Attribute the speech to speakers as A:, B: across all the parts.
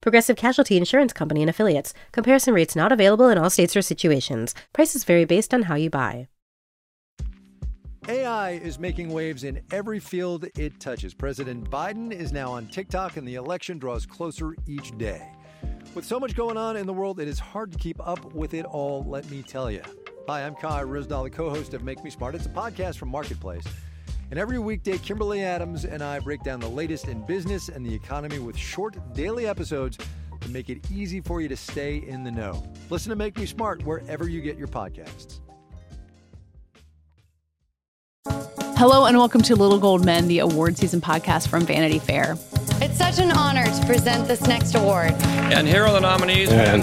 A: Progressive Casualty Insurance Company and Affiliates. Comparison rates not available in all states or situations. Prices vary based on how you buy.
B: AI is making waves in every field it touches. President Biden is now on TikTok, and the election draws closer each day. With so much going on in the world, it is hard to keep up with it all, let me tell you. Hi, I'm Kai Ryssdal, the co host of Make Me Smart. It's a podcast from Marketplace. And every weekday, Kimberly Adams and I break down the latest in business and the economy with short daily episodes to make it easy for you to stay in the know. Listen to Make Me Smart wherever you get your podcasts.
C: Hello and welcome to Little Gold Men, the award season podcast from Vanity Fair.
D: It's such an honor to present this next award.
E: And here are the nominees.
F: And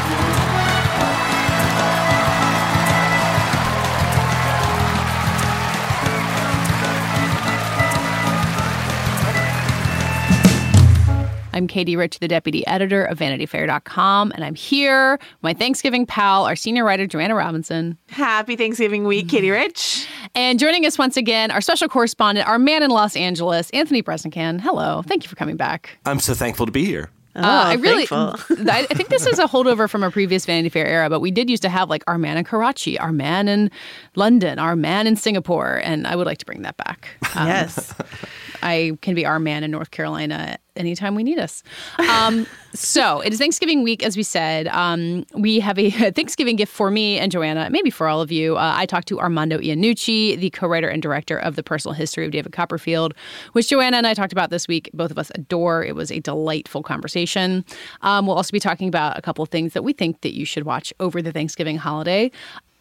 C: I'm Katie Rich, the deputy editor of VanityFair.com, and I'm here, my Thanksgiving pal, our senior writer, Joanna Robinson.
G: Happy Thanksgiving week, Katie Rich.
C: And joining us once again, our special correspondent, our man in Los Angeles, Anthony Breznican. Hello. Thank you for coming back.
H: I'm so thankful to be here.
G: Oh, uh, I really,
C: I think this is a holdover from a previous Vanity Fair era, but we did used to have like our man in Karachi, our man in London, our man in Singapore, and I would like to bring that back.
G: Um, yes.
C: I can be our man in North Carolina anytime we need us. Um, so it is Thanksgiving week, as we said. Um, we have a Thanksgiving gift for me and Joanna, maybe for all of you. Uh, I talked to Armando Iannucci, the co-writer and director of The Personal History of David Copperfield, which Joanna and I talked about this week. Both of us adore. It was a delightful conversation. Um, we'll also be talking about a couple of things that we think that you should watch over the Thanksgiving holiday.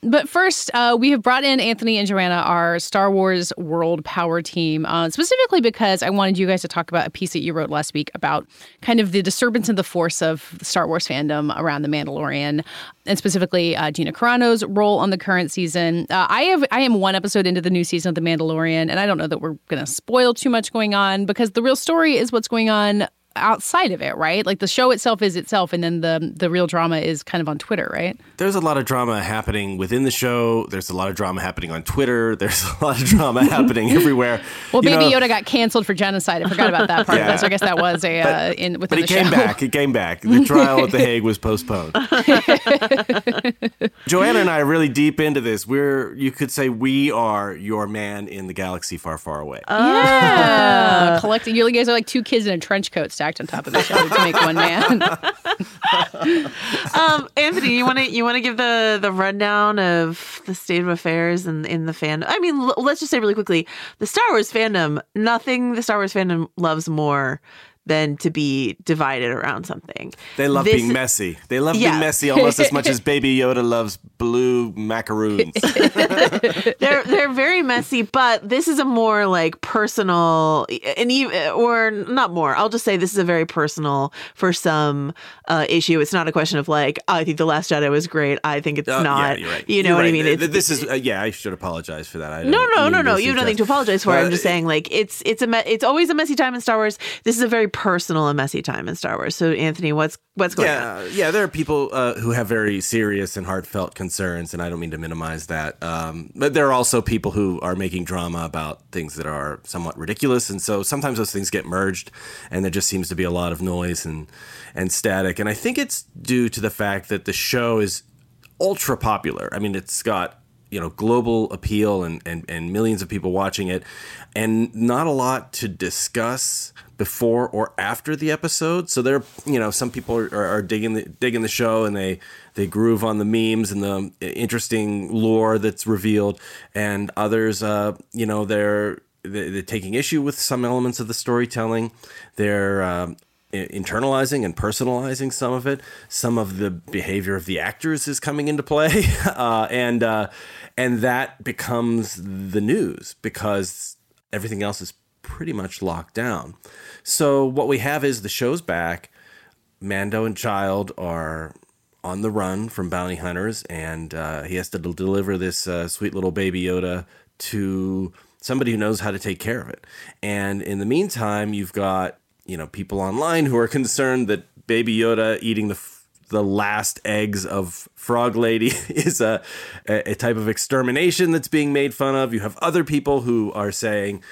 C: But first, uh, we have brought in Anthony and Joanna, our Star Wars World Power team, uh, specifically because I wanted you guys to talk about a piece that you wrote last week about kind of the disturbance in the force of the Star Wars fandom around The Mandalorian, and specifically uh, Gina Carano's role on the current season. Uh, I have I am one episode into the new season of The Mandalorian, and I don't know that we're going to spoil too much going on because the real story is what's going on outside of it, right? Like the show itself is itself, and then the the real drama is kind of on Twitter, right?
H: There's a lot of drama happening within the show. There's a lot of drama happening on Twitter. There's a lot of drama happening everywhere.
C: Well, you Baby know, Yoda got canceled for genocide. I forgot about that part. yeah. So I guess that was a uh, in within
H: but it
C: the
H: came
C: show.
H: back. It came back. The trial at the Hague was postponed. Joanna and I are really deep into this. We're you could say we are your man in the galaxy far, far away.
C: Yeah, collecting. You guys are like two kids in a trench coat stacked on top of each other to make one man.
G: um, Anthony, you want to you want to give the the rundown of the state of affairs in in the fandom? I mean, l- let's just say really quickly, the Star Wars fandom. Nothing the Star Wars fandom loves more than to be divided around something.
H: They love this, being messy. They love yeah. being messy almost as much as Baby Yoda loves blue macaroons.
G: they're they're very messy, but this is a more like personal and even or not more. I'll just say this is a very personal for some uh, issue. It's not a question of like oh, I think the Last Jedi was great. I think it's uh, not.
H: Yeah, right.
G: You know
H: you're
G: what
H: right.
G: I mean?
H: It's, this is uh, yeah. I should apologize for that. I
G: no, no, no, no. You have nothing to apologize for. I'm just saying like it's it's a me- it's always a messy time in Star Wars. This is a very personal and messy time in Star Wars. So Anthony, what's what's going
H: yeah,
G: on?
H: Yeah, there are people uh, who have very serious and heartfelt concerns, and I don't mean to minimize that. Um, but there are also people who are making drama about things that are somewhat ridiculous, and so sometimes those things get merged, and there just seems to be a lot of noise and and static. And I think it's due to the fact that the show is ultra popular. I mean, it's got you know global appeal and, and and millions of people watching it and not a lot to discuss before or after the episode. So there you know some people are, are digging the digging the show and they they groove on the memes and the interesting lore that's revealed. And others uh you know they're they're taking issue with some elements of the storytelling. They're um, internalizing and personalizing some of it. Some of the behavior of the actors is coming into play, uh, and uh, and that becomes the news because everything else is pretty much locked down. So what we have is the show's back. Mando and Child are on the run from bounty hunters, and uh, he has to deliver this uh, sweet little baby Yoda to somebody who knows how to take care of it. And in the meantime, you've got you know people online who are concerned that Baby Yoda eating the the last eggs of Frog Lady is a, a type of extermination that's being made fun of. You have other people who are saying,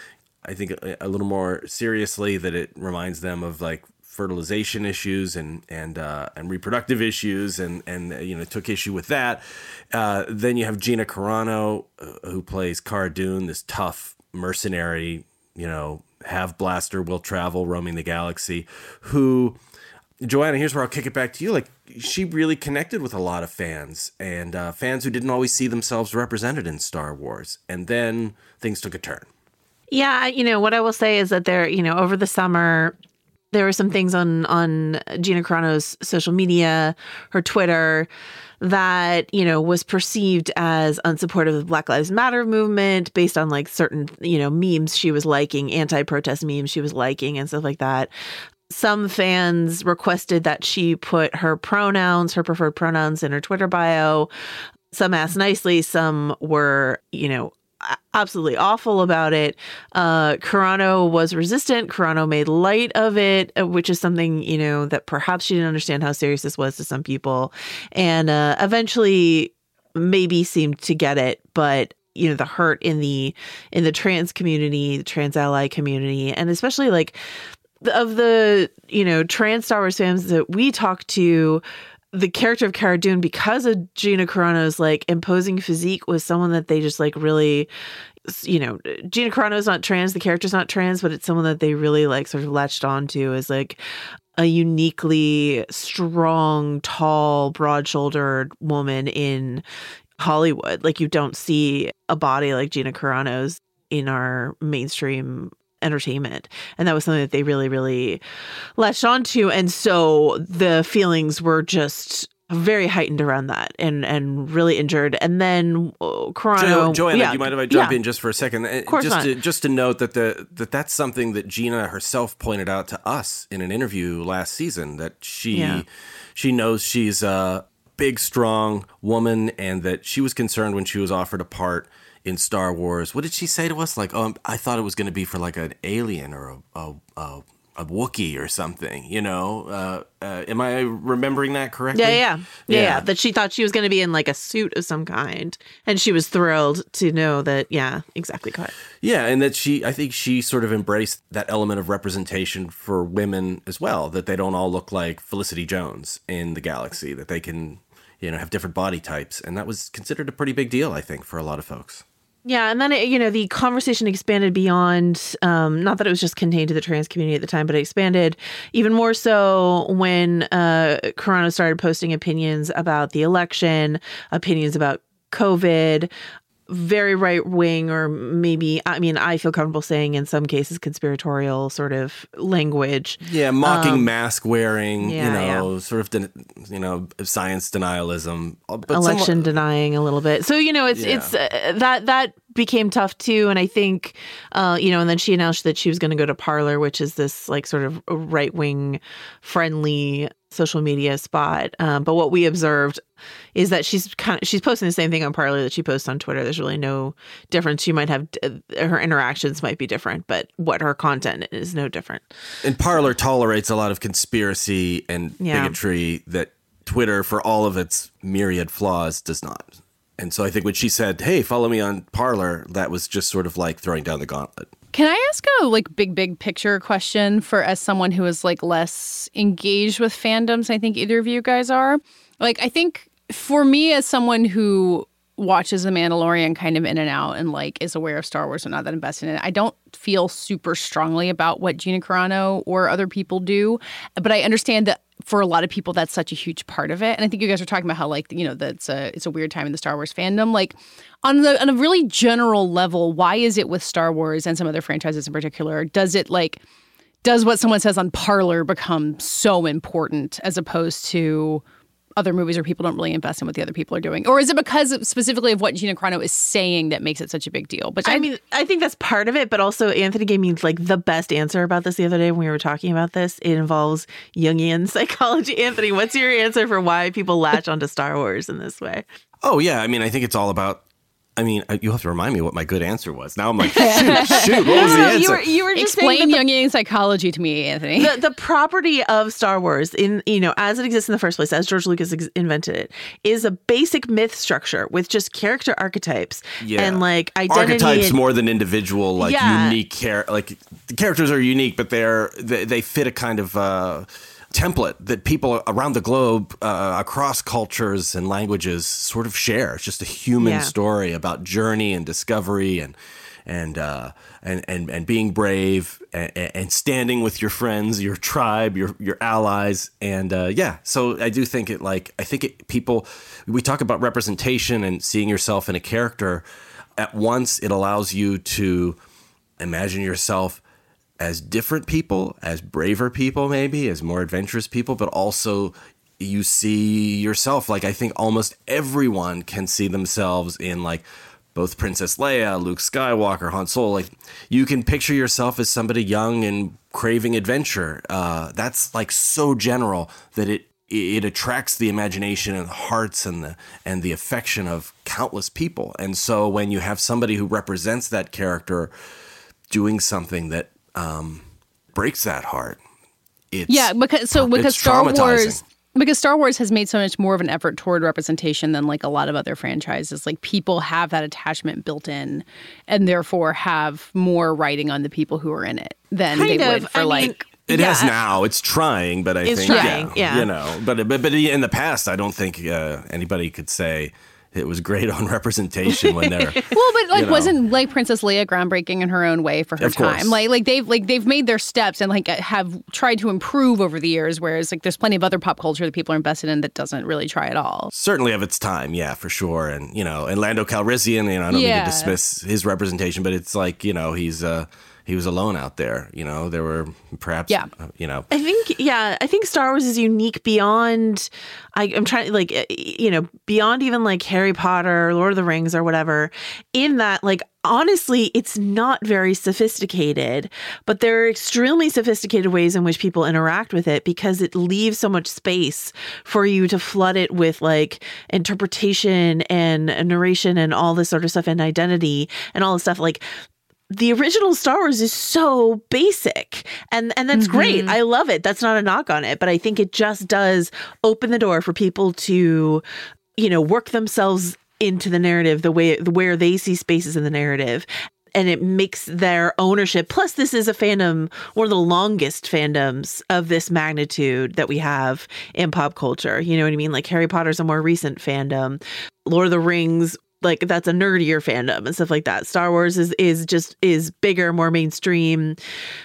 H: I think a, a little more seriously, that it reminds them of like fertilization issues and and uh, and reproductive issues, and and you know took issue with that. Uh, then you have Gina Carano, uh, who plays Cara Dune, this tough mercenary, you know, have blaster, will travel, roaming the galaxy, who. Joanna, here's where I'll kick it back to you. Like, she really connected with a lot of fans and uh, fans who didn't always see themselves represented in Star Wars. And then things took a turn.
G: Yeah, you know what I will say is that there, you know, over the summer, there were some things on on Gina Carano's social media, her Twitter, that you know was perceived as unsupportive of the Black Lives Matter movement based on like certain you know memes she was liking, anti-protest memes she was liking, and stuff like that. Some fans requested that she put her pronouns, her preferred pronouns, in her Twitter bio. Some asked nicely, some were, you know, absolutely awful about it. Uh, Carano was resistant. Carano made light of it, uh, which is something, you know, that perhaps she didn't understand how serious this was to some people. And uh, eventually maybe seemed to get it, but you know the hurt in the in the trans community the trans ally community and especially like of the you know trans star wars fans that we talk to the character of Cara Dune, because of Gina Carano's like imposing physique, was someone that they just like really, you know, Gina Carano is not trans, the character's not trans, but it's someone that they really like sort of latched onto as like a uniquely strong, tall, broad shouldered woman in Hollywood. Like you don't see a body like Gina Carano's in our mainstream entertainment. And that was something that they really, really latched onto. And so the feelings were just very heightened around that and and really injured. And then uh, Carano,
H: jo- Joanna,
G: yeah,
H: you mind if I jump
G: yeah.
H: in just for a second? Of
G: course
H: just
G: not.
H: to just to note that the that that's something that Gina herself pointed out to us in an interview last season that she
G: Yeah.
H: she knows she's a big strong woman and that she was concerned when she was offered a part in Star Wars. What did she say to us? Like, oh, I thought it was going to be for like an alien or a a, a, a Wookiee or something. You know, uh, uh, am I remembering that correctly?
G: Yeah, yeah, yeah, yeah. That she thought she was going to be in like a suit of some kind, and she was thrilled to know that. Yeah, exactly. Correct.
H: Yeah, and that she, I think she sort of embraced that element of representation for women as well, that they don't all look like Felicity Jones in the galaxy, that they can, you know, have different body types. And that was considered a pretty big deal, I think, for a lot of folks.
G: Yeah, and then it, you know the conversation expanded beyond. Um, not that it was just contained to the trans community at the time, but it expanded even more so when uh, Carano started posting opinions about the election, opinions about COVID, very right wing, or maybe I mean I feel comfortable saying in some cases conspiratorial sort of language.
H: Yeah, mocking
G: Um,
H: mask wearing,
G: yeah,
H: you know, sort of, den- you know, science denialism. But
G: election
H: somewhat-
G: denying a little bit. So you know, it's
H: Yeah.
G: it's uh, that that became tough too. And I think, uh, you know, and then she announced that she was going to go to Parler, which is this like sort of right wing friendly social media spot. Um, but what we observed is that she's kind of she's posting the same thing on Parler that she posts on Twitter. There's really no difference. She might have her interactions might be different, but what her content is no different.
H: And Parler tolerates a lot of conspiracy and
G: Yeah.
H: bigotry that Twitter, for all of its myriad flaws, does not. And so I think when she said, "Hey, follow me on Parler," that was just sort of like throwing down the gauntlet.
C: Can I ask a like big big picture question for as someone who is like less engaged with fandoms? I think either of you guys are. Like I think for me as someone who watches The Mandalorian kind of in and out and like is aware of Star Wars and not that invested in it, I don't feel super strongly about what Gina Carano or other people do, but I understand that for a lot of people that's such a huge part of it. And I think you guys are talking about how like you know that's a it's a weird time in the Star Wars fandom. Like on the on a really general level, why is it with Star Wars and some other franchises in particular? Does it like does what someone says on Parler become so important as opposed to other movies where people don't really invest in what the other people are doing? Or is it because of, specifically of what Gina Carano is saying that makes it such a big deal? But
G: I, mean, I think that's part of it, but also Anthony gave me like the best answer about this the other day when we were talking about this. It involves Jungian psychology. Anthony, what's your answer for why people latch onto Star Wars in this way?
H: Oh yeah, I mean, I think it's all about. I mean, uh, you'll have to remind me what my good answer was. Now I'm like, shoot, shoot, what was the answer?
G: You were, you were just
C: explain
G: saying
C: Jungian psychology to me, Anthony.
G: the, the property of Star Wars in you know as it exists in the first place, as George Lucas ex- invented it, is a basic myth structure with just character archetypes
H: Yeah.
G: and like identity.
H: archetypes
G: and-
H: more than individual like
G: Yeah.
H: unique char- like the characters are unique but they're they, they fit a kind of uh template that people around the globe uh, across cultures and languages sort of share. It's just a human
G: Yeah.
H: story about journey and discovery and and uh and and, and being brave and, and standing with your friends your tribe your your allies. And uh yeah so i do think it like i think it people we talk about representation and seeing yourself in a character. At once it allows you to imagine yourself as different people, as braver people, maybe, as more adventurous people, but also you see yourself like I think almost everyone can see themselves in like both Princess Leia, Luke Skywalker, Han Solo. Like you can picture yourself as somebody young and craving adventure. Uh, that's like so general that it it attracts the imagination and the hearts and the and the affection of countless people. And so when you have somebody who represents that character doing something that um, breaks that heart, it's
C: yeah, because so because Star. Wars because Star Wars has made so much more of an effort toward representation than like a lot of other franchises. Like people have that attachment built in, and therefore have more writing on the people who are in it than
G: Kind
C: they
G: of.
C: would for
G: I mean,
C: like.
H: It has now. It's trying, but I
G: It's
H: think
G: trying, yeah.
H: you know, but but but in the past, I don't think uh, anybody could say it was great on representation when they're
C: Well, but like,
H: know.
C: wasn't like Princess Leia groundbreaking in her own way for her
H: Of course.
C: time? Like, like they've like they've made their steps and like have tried to improve over the years. Whereas like there's plenty of other pop culture that people are invested in that doesn't really try at all.
H: certainly of its time, yeah, for sure. And you know, and Lando Calrissian, you know, I don't
C: Yeah.
H: mean to dismiss his representation, but it's like you know, he's uh he was alone out there. You know, there were perhaps
C: Yeah.
H: uh, you know,
G: I think, yeah, I think Star Wars is unique beyond. I, I'm trying, to like, uh, you know, beyond even like Harry Potter, Lord of the Rings, or whatever. In that, like, honestly, it's not very sophisticated, but there are extremely sophisticated ways in which people interact with it because it leaves so much space for you to flood it with like interpretation and narration and all this sort of stuff and identity and all this stuff. Like, the original Star Wars is so basic and and that's mm-hmm. great. I love it. That's not a knock on it, but I think it just does open the door for people to you know work themselves into the narrative the way where they see spaces in the narrative and it makes their ownership. Plus this is a fandom one of the longest fandoms of this magnitude that we have in pop culture. You know what i mean? Like harry potter's a more recent fandom. Lord of the rings like that's a nerdier fandom and stuff like that. Star Wars is is just is bigger, more mainstream.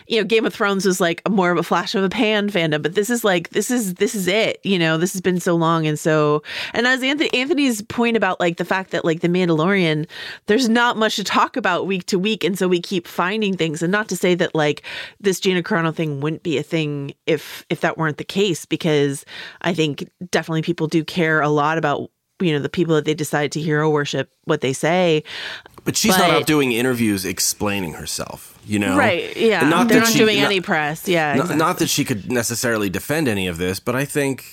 G: You know, Game of Thrones was like more of a flash of a pan fandom, but this is like this is this is it. You know, this has been so long and so and as Anthony Anthony's point about like the fact that like the Mandalorian, there's not much to talk about week to week, and so we keep finding things. And not to say that like this Gina Carano thing wouldn't be a thing if if that weren't the case, because I think definitely people do care a lot about you know the people that they decide to hero worship what they say
H: but she's not out doing interviews explaining herself. You know,
G: right yeah
H: And
G: they're not
H: she-
G: doing
H: not-
G: any press yeah
H: N-
G: exactly.
H: Not that she could necessarily defend any of this, but I think,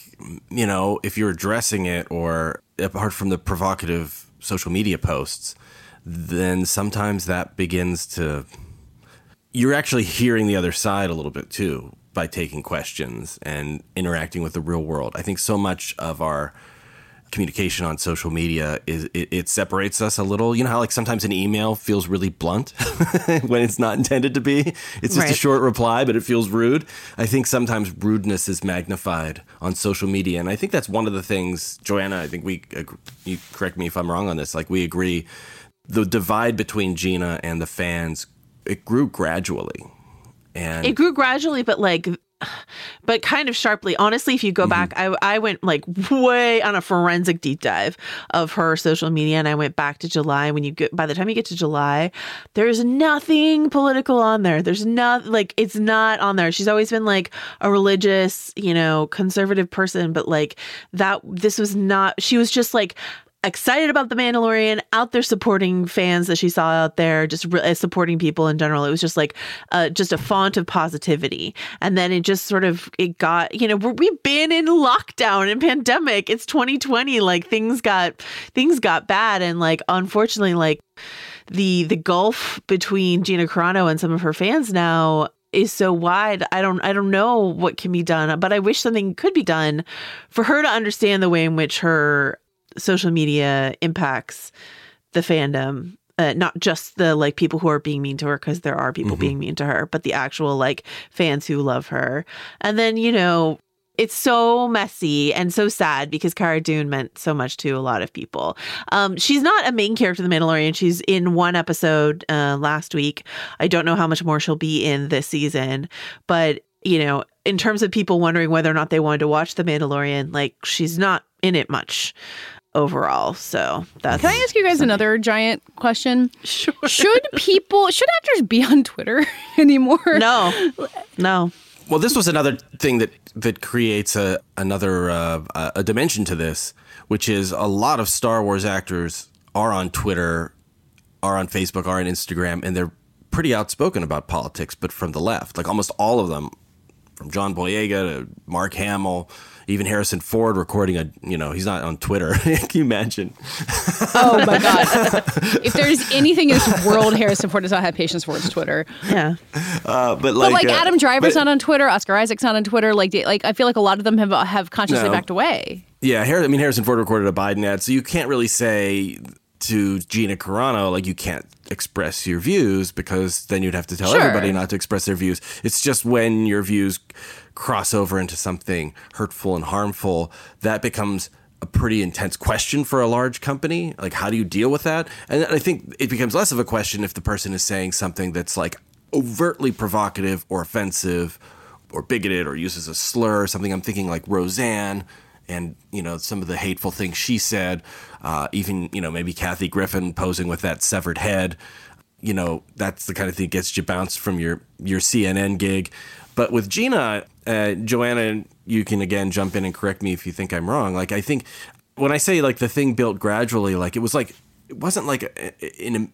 H: you know, if you're addressing it or apart from the provocative social media posts, then sometimes that begins to. You're actually hearing the other side a little bit too by taking questions and interacting with the real world. I think so much of our communication on social media is it, it separates us a little. You know how like sometimes an email feels really blunt when it's not intended to be. It's just a short reply, but it feels rude. I think sometimes rudeness is magnified on social media, and I think that's one of the things. Joanna, I think we you correct me if I'm wrong on this. Like we agree, the divide between Gina and the fans it grew gradually, and
G: it grew gradually but like but kind of sharply. Honestly, if you go back, mm-hmm. I I went like way on a forensic deep dive of her social media, and I went back to July. When you get by the time you get to July, there's nothing political on there. There's not like it's not on there. She's always been like a religious, you know, conservative person, but like that. This was not. She was just like excited about the Mandalorian, out there supporting fans that she saw out there, just re- supporting people in general. It was just like uh, just a font of positivity. And then it just sort of it got you know we've been in lockdown and pandemic. It's 2020. Like things got things got bad, and like unfortunately, like the the gulf between Gina Carano and some of her fans now is so wide. I don't I don't know what can be done, but I wish something could be done for her to understand the way in which her social media impacts the fandom uh, not just the like people who are being mean to her because there are people mm-hmm. being mean to her but the actual like fans who love her and then you know it's so messy and so sad because Cara Dune meant so much to a lot of people. Um, she's not a main character in The Mandalorian. She's in one episode uh, last week. I don't know how much more she'll be in this season, but you know, in terms of people wondering whether or not they wanted to watch The Mandalorian, like she's not in it much overall. So that's.
C: Can I ask you guys something. another giant question?
G: Sure.
C: Should people, should actors be on Twitter anymore?
G: No, no.
H: Well, this was another thing that that creates a another uh, a dimension to this, which is a lot of Star Wars actors are on Twitter, are on Facebook, are on Instagram, and they're pretty outspoken about politics, but from the left. Like almost all of them, from John Boyega to Mark Hamill even Harrison Ford recording a, you know, he's not on Twitter. Can you imagine?
C: oh my God. if there's anything in this world Harrison Ford does not have patience for, it's Twitter.
G: Yeah.
H: Uh, but like,
C: but like
H: uh,
C: Adam Driver's but, not on Twitter. Oscar Isaac's not on Twitter. Like, like I feel like a lot of them have, have consciously no. backed away.
H: Yeah. I mean, Harrison Ford recorded a Biden ad. So you can't really say to Gina Carano, like, you can't express your views because then you'd have to tell sure. everybody not to express their views. It's just when your views cross over into something hurtful and harmful, that becomes a pretty intense question for a large company. Like, how do you deal with that? And I think it becomes less of a question if the person is saying something that's like overtly provocative or offensive or bigoted or uses a slur something. I'm thinking like Roseanne and you know some of the hateful things she said. Uh, even you know maybe Kathy Griffin posing with that severed head. You know that's the kind of thing that gets you bounced from your your CNN gig. But with Gina, uh, Joanna, you can again jump in and correct me if you think I'm wrong. Like I think when I say like the thing built gradually, like it was like it wasn't like an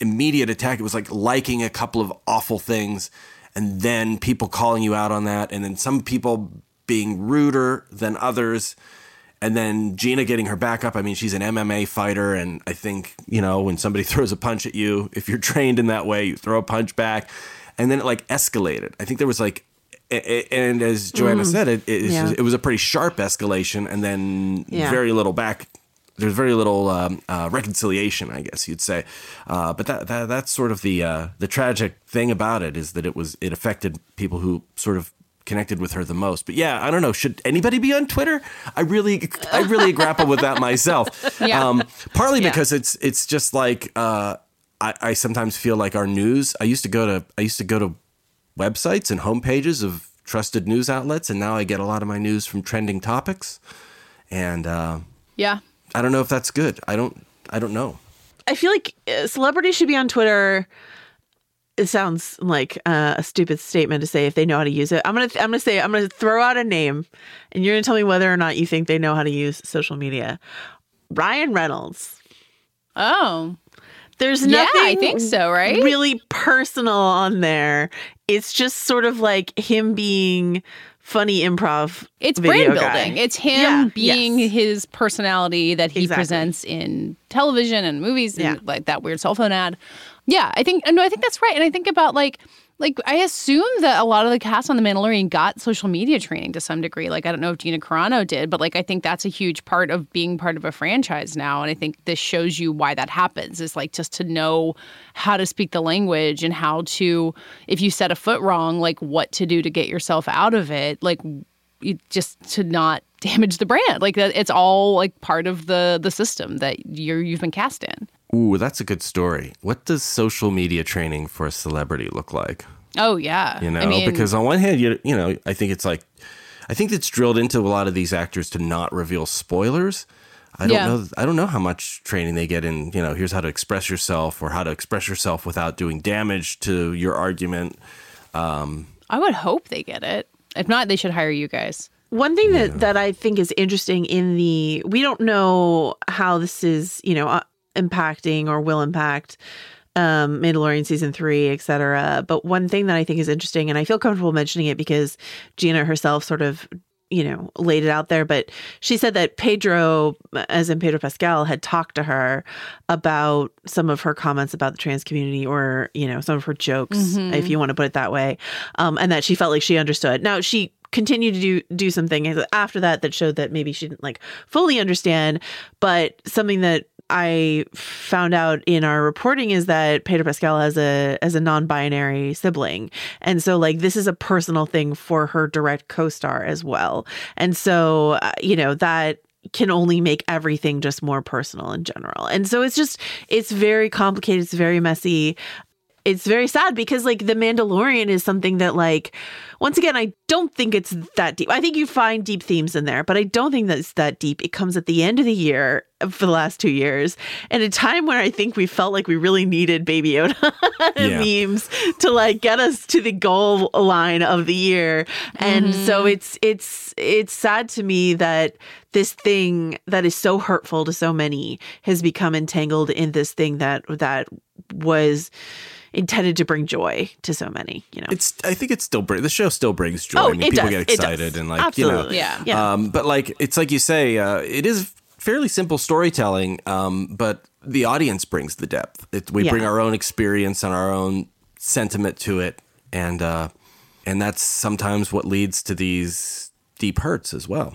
H: immediate attack. It was like liking a couple of awful things, and then people calling you out on that, and then some people being ruder than others. And then Gina getting her back up. I mean, she's an MMA fighter. And I think, you know, when somebody throws a punch at you, if you're trained in that way, you throw a punch back. And then it like escalated. I think there was like and as Joanna mm. said, it it, yeah. it, was a pretty sharp escalation, and then yeah. very little back. There's very little um, uh, reconciliation, I guess you'd say. Uh, but that, that that's sort of the uh, the tragic thing about it is that it was it affected people who sort of connected with her the most. But yeah, I don't know. Should anybody be on Twitter? I really, I really grapple with that myself. Yeah. Um, partly because it's it's just like uh, I, I sometimes feel like our news. I used to go to I used to go to websites and homepages of trusted news outlets, and now I get a lot of my news from trending topics. And uh,
C: yeah,
H: I don't know if that's good. I don't. I don't know.
G: I feel like uh, celebrities should be on Twitter. It sounds like uh, a stupid statement to say if they know how to use it. I'm gonna. I'm gonna say. I'm gonna throw out a name, and you're gonna tell me whether or not you think they know how to use social media. Ryan Reynolds.
C: Oh.
G: There's nothing
C: yeah, I think so, right?
G: Really personal on there. It's just sort of like him being funny improv.
C: It's brand building. Guy. It's him yeah, being yes. his personality that he exactly. presents in television and movies and yeah. like that weird cell phone ad. Yeah, I think no, I think that's right. And I think about like like I assume that a lot of the cast on The Mandalorian got social media training to some degree. Like I don't know if Gina Carano did, but like I think that's a huge part of being part of a franchise now. And I think this shows you why that happens. Is like just to know how to speak the language and how to, if you set a foot wrong, like what to do to get yourself out of it. Like just to not damage the brand. Like that, it's all like part of the the system that you're you've been cast in.
H: Ooh, that's a good story. What does social media training for a celebrity look like?
C: Oh yeah.
H: You know,
C: I mean,
H: because on one hand, you you know, I think it's like, I think it's drilled into a lot of these actors to not reveal spoilers. I don't
C: Yeah.
H: know. I don't know how much training they get in. You know, here's how to express yourself, or how to express yourself without doing damage to your argument. Um,
C: I would hope they get it. If not, they should hire you guys.
G: One thing that, that I think is interesting in the, we don't know how this is, you know, uh, impacting or will impact um, Mandalorian season three, et cetera. But one thing that I think is interesting, and I feel comfortable mentioning it because Gina herself sort of, you know, laid it out there. But she said that Pedro, as in Pedro Pascal, had talked to her about some of her comments about the trans community or, you know, some of her jokes,
I: Mhm.
G: if you want to put it that way. Um, and that she felt like she understood. Now, she continued to do do some things after that that showed that maybe she didn't like fully understand but something that I found out in our reporting is that Pedro Pascal has a as a non-binary sibling. And so like this is a personal thing for her direct co-star as well. And so uh, you know that can only make everything just more personal in general. And so it's just it's very complicated, it's very messy. It's very sad because like The Mandalorian is something that like once again I don't think it's that deep. I think you find deep themes in there, but I don't think that it's that deep. It comes at the end of the year for the last 2 years at a time where I think we felt like we really needed Baby Yoda
I: Yeah.
G: memes to like get us to the goal line of the year. And
I: Mhm.
G: so it's it's it's sad to me that this thing that is so hurtful to so many has become entangled in this thing that that was intended to bring joy to so many, you know.
H: It's. I think it still brings the show still brings joy.
G: Oh,
H: I mean,
G: it
H: people
G: does.
H: get
G: It does.
H: excited and like
G: Absolutely.
H: you know,
G: Yeah. Yeah.
H: Um, but like it's like you say, uh, it is fairly simple storytelling. Um, but the audience brings the depth. It, we
G: Yeah.
H: bring our own experience and our own sentiment to it, and uh, and that's sometimes what leads to these deep hurts as well.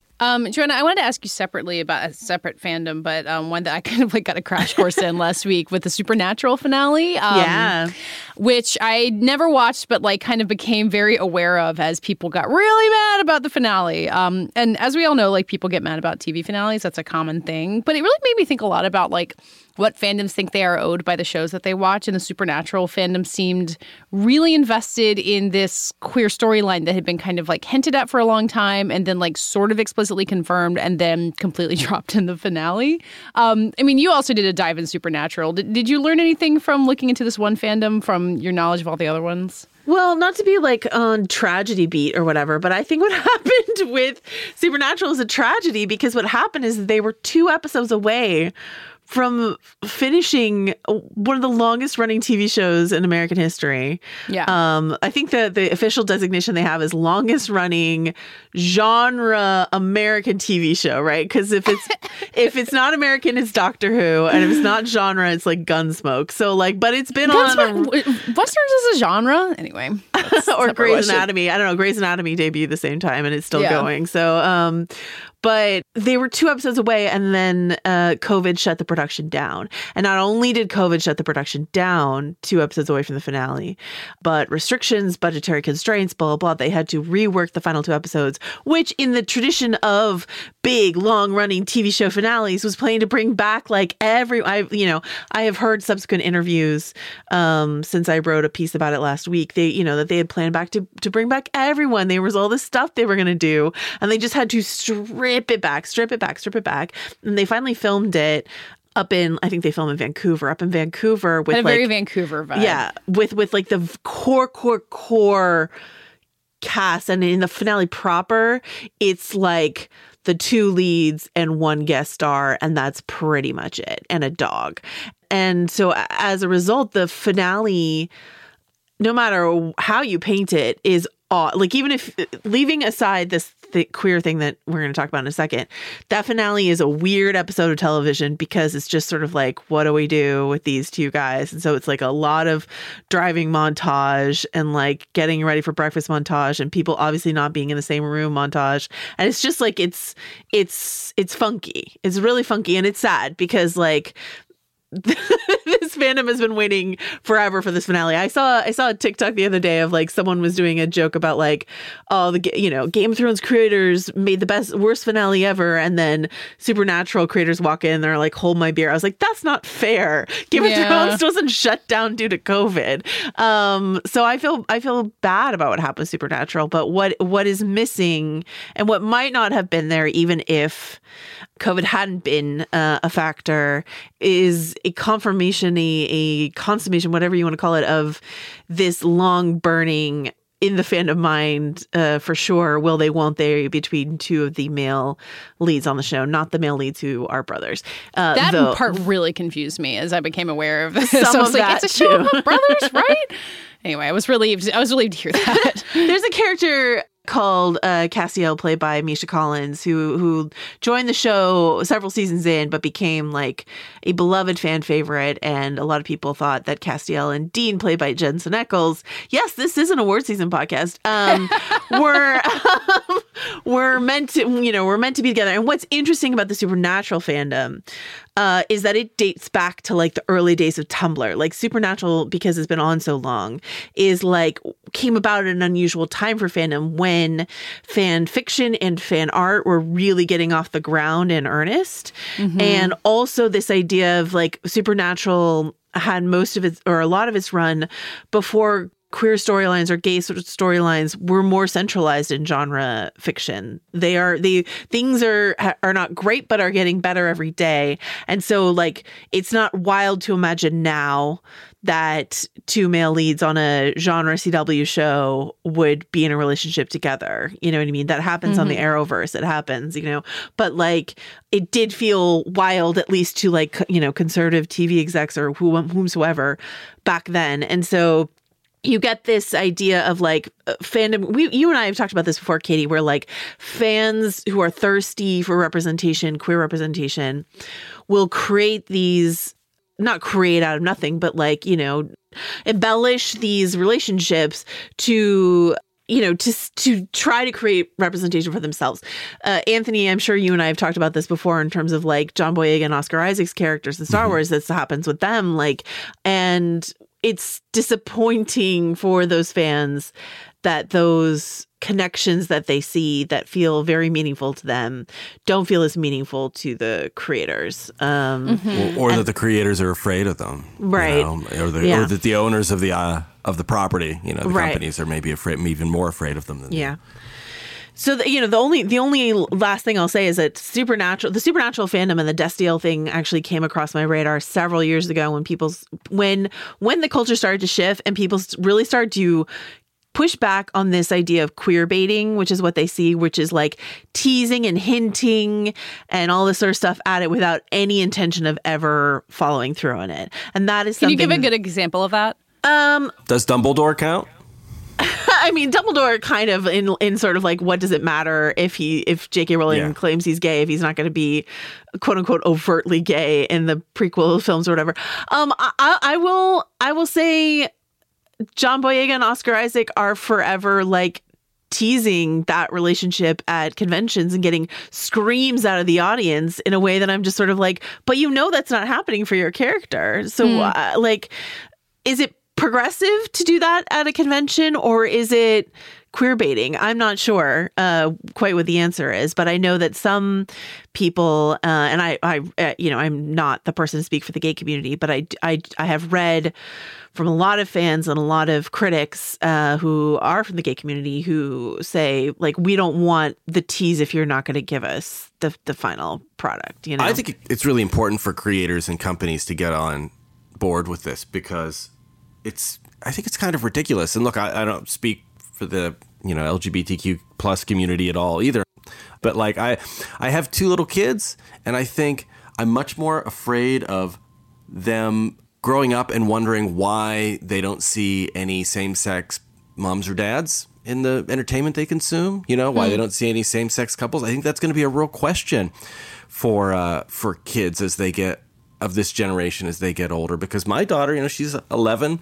C: Um, Joanna, I wanted to ask you separately about a separate fandom, but um, one that I kind of like got a crash course in last week with the Supernatural finale. Um,
G: Yeah.
C: Which I never watched, but like kind of became very aware of as people got really mad about the finale. Um, and as we all know, like people get mad about TV finales. That's a common thing. But it really made me think a lot about like what fandoms think they are owed by the shows that they watch. And the Supernatural fandom seemed really invested in this queer storyline that had been kind of like hinted at for a long time and then like sort of explicitly confirmed and then completely dropped in the finale. Um, I mean, you also did a dive in Supernatural. Did, did you learn anything from looking into this one fandom from your knowledge of all the other ones?
G: Well, not to be like on tragedy beat or whatever, but I think what happened with Supernatural is a tragedy because what happened is they were two episodes away from finishing one of the longest running TV shows in American history.
C: Yeah.
G: Um, I think that the official designation they have is longest running genre American TV show, right? Because if it's if it's not American, it's Doctor Who, and if it's not genre, it's like Gunsmoke. So like, but it's been on.
C: Gunsmoke- Westerns is a genre. Anyway.
G: or Grey's
C: question.
G: Anatomy. I don't know. Grey's Anatomy debuted the same time and it's still
C: Yeah.
G: going. So, um, but they were two episodes away and then uh, COVID shut the production down. And not only did COVID shut the production down two episodes away from the finale, but restrictions, budgetary constraints, blah, blah, blah. They had to rework the final two episodes, which in the tradition of big, long running TV show finales was planning to bring back like every, I, you know, I have heard subsequent interviews um, since I wrote a piece about it last week. They, you know, that they had planned back to, to bring back everyone. There was all this stuff they were going to do, and they just had to strip it back, strip it back, strip it back. And they finally filmed it up in I think they film in Vancouver, up in Vancouver with
C: Had a
G: like
C: very Vancouver vibe.
G: yeah, with with like the core core core cast and in the finale proper, it's like the two leads and one guest star and that's pretty much it and a dog. And so as a result the finale no matter how you paint it is aw- like even if leaving aside this th- queer thing that we're going to talk about in a second that finale is a weird episode of television because it's just sort of like what do we do with these two guys? And so it's like a lot of driving montage and like getting ready for breakfast montage and people obviously not being in the same room montage. And it's just like it's it's it's funky. It's really funky and it's sad because like this fandom has been waiting forever for this finale. I saw I saw a TikTok the other day of like someone was doing a joke about like oh the you know Game of Thrones creators made the best worst finale ever and then Supernatural creators walk in and they're like hold my beer. I was like that's not fair. Game
C: Yeah.
G: of Thrones wasn't shut down due to COVID. Um so I feel I feel bad about what happened with Supernatural, but what what is missing and what might not have been there even if COVID hadn't been uh, a factor is a confirmation, a, a consummation, whatever you want to call it, of this long burning in the fandom mind uh, for sure. Will they, won't they, between two of the male leads on the show, not the male leads who are brothers. Uh,
C: That
G: though-
C: part really confused me as I became aware of this.
G: Some
C: I was like, it's a show about brothers, right? Anyway, I was relieved. I was relieved to hear that.
G: There's a character called uh, played by Misha Collins, who who joined the show several seasons in, but became like a beloved fan favorite. And a lot of people thought that Castiel and Dean, played by Jensen Ackles, yes, this is an award season podcast, um, were were meant to, you know, were meant to be together. And what's interesting about the Supernatural fandom uh, is that it dates back to like the early days of Tumblr. Like Supernatural, because it's been on so long, is like came about at an unusual time for fandom when fan fiction and fan art were really getting off the ground in earnest. And also this idea of like Supernatural had most of its or a lot of its run before queer storylines or gay sort of storylines were more centralized in genre fiction. They are they things are are not great but are getting better every day. And so like it's not wild to imagine now that two male leads on a genre CW show would be in a relationship together. You know what I mean? That happens on the
C: Mhm.
G: Arrowverse. It happens, you know. But like it did feel wild at least to like, you know, conservative TV execs or who whomsoever back then. And so you get this idea of like uh, fandom we you and I have talked about this before Katie where like fans who are thirsty for representation queer representation will create these not create out of nothing but like you know embellish these relationships to you know to to try to create representation for themselves. Uh, anthony i'm sure you and i have talked about this before in terms of like john boyega and oscar isaac's characters in star wars this happens with them like and it's disappointing for those fans that those connections that they see that feel very meaningful to them don't feel as meaningful to the creators um
H: or, or that the creators are afraid of them, you
G: Right.
H: know, or, the,
G: Yeah.
H: or that the owners of the uh, of the property, you know, the
G: Right.
H: companies are maybe afraid, even more afraid of them than
G: Yeah. So the, you know the only the only last thing I'll say is that supernatural the supernatural fandom and the Destiel thing actually came across my radar several years ago when people's when when the culture started to shift and people really started to push back on this idea of queer baiting, which is what they see, which is like teasing and hinting and all this sort of stuff at it without any intention of ever following through on it. And that is
C: Can you give a good example of that?
G: um
H: Does Dumbledore count?
G: I mean, Dumbledore kind of in in sort of like what does it matter if he if J.K. Rowling
H: Yeah.
G: claims he's gay if he's not going to be quote unquote overtly gay in the prequel films or whatever. Um, I, I I will I will say John Boyega and Oscar Isaac are forever like teasing that relationship at conventions and getting screams out of the audience in a way that I'm just sort of like, but you know that's not happening for your character. So
C: Hmm.
G: uh, like is it progressive to do that at a convention or is it queer baiting? I'm not sure uh, quite what the answer is, but I know that some people, uh, and I, I, uh, you know, I'm not the person to speak for the gay community, but I, I, I have read from a lot of fans and a lot of critics uh, who are from the gay community who say like we don't want the tease if you're not going to give us the the final product. You know,
H: I think it's really important for creators and companies to get on board with this because it's I think it's kind of ridiculous. And look, I, I don't speak for the you know LGBTQ plus community at all either, but like I I have two little kids, and I think I'm much more afraid of them growing up and wondering why they don't see any same sex moms or dads in the entertainment they consume. You know why they don't see any same sex couples. I think that's going to be a real question for uh, for kids as they get of this generation as they get older. Because my daughter, you know, she's 11,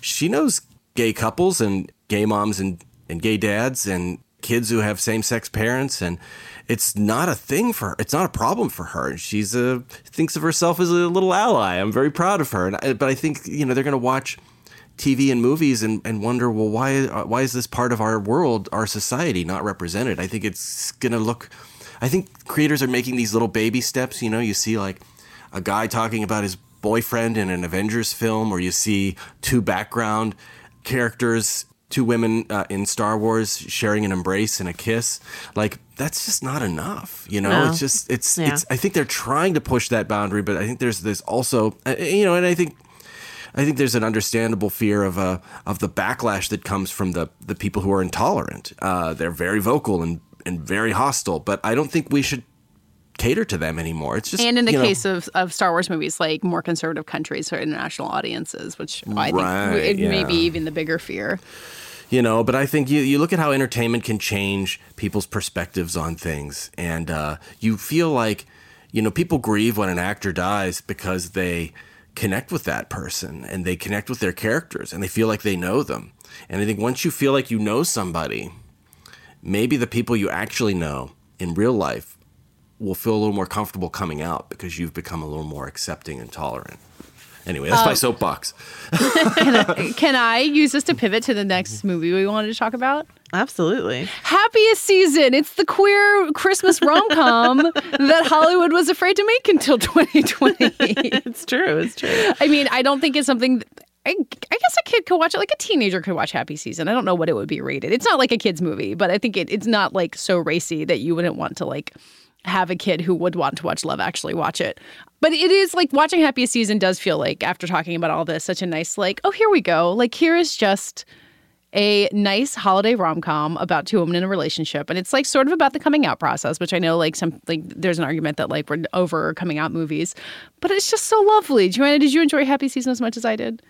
H: she knows gay couples and gay moms and and gay dads and kids who have same sex parents and it's not a thing for her. It's not a problem for her. And she's a thinks of herself as a little ally. I'm very proud of her. And I, but I think you know they're going to watch TV and movies and, and wonder, well, why uh, why is this part of our world, our society, not represented? I think it's going to look. I think creators are making these little baby steps. You know, you see like a guy talking about his boyfriend in an Avengers film, or you see two background characters two women uh, in Star Wars sharing an embrace and a kiss. Like that's just not enough, you know.
G: No.
H: It's just it's
G: Yeah.
H: it's. I think they're trying to push that boundary, but I think there's this also, uh, you know, and I think. I think there's an understandable fear of uh, of the backlash that comes from the the people who are intolerant. Uh, they're very vocal and and very hostile, but I don't think we should cater to them anymore. It's just
C: and in the
H: you know,
C: case of, of Star Wars movies, like more conservative countries or international audiences, which I think
H: Right,
C: it may be even the bigger fear.
H: you know but i think you, you look at how entertainment can change people's perspectives on things and uh, you feel like you know people grieve when an actor dies because they connect with that person and they connect with their characters and they feel like they know them and i think once you feel like you know somebody maybe the people you actually know in real life will feel a little more comfortable coming out because you've become a little more accepting and tolerant anyway that's my
C: Um,
H: soapbox
C: can, I, can I use this to pivot to the next movie we wanted to talk about?
G: Absolutely.
C: Happiest Season. It's the queer Christmas rom com that Hollywood was afraid to make until 2020.
G: it's true. It's true.
C: I mean, I don't think it's something. I, I guess a kid could watch it. Like a teenager could watch Happy Season. I don't know what it would be rated. It's not like a kid's movie, but I think it, it's not like so racy that you wouldn't want to like have a kid who would want to watch Love Actually watch it. But it is like watching Happy Season does feel like after talking about all this, such a nice like, oh, here we go. Like here is just a nice holiday rom-com about two women in a relationship and it's like sort of about the coming out process which i know like some like there's an argument that like we're over coming out movies but it's just so lovely joanna did you enjoy happy season as much as i did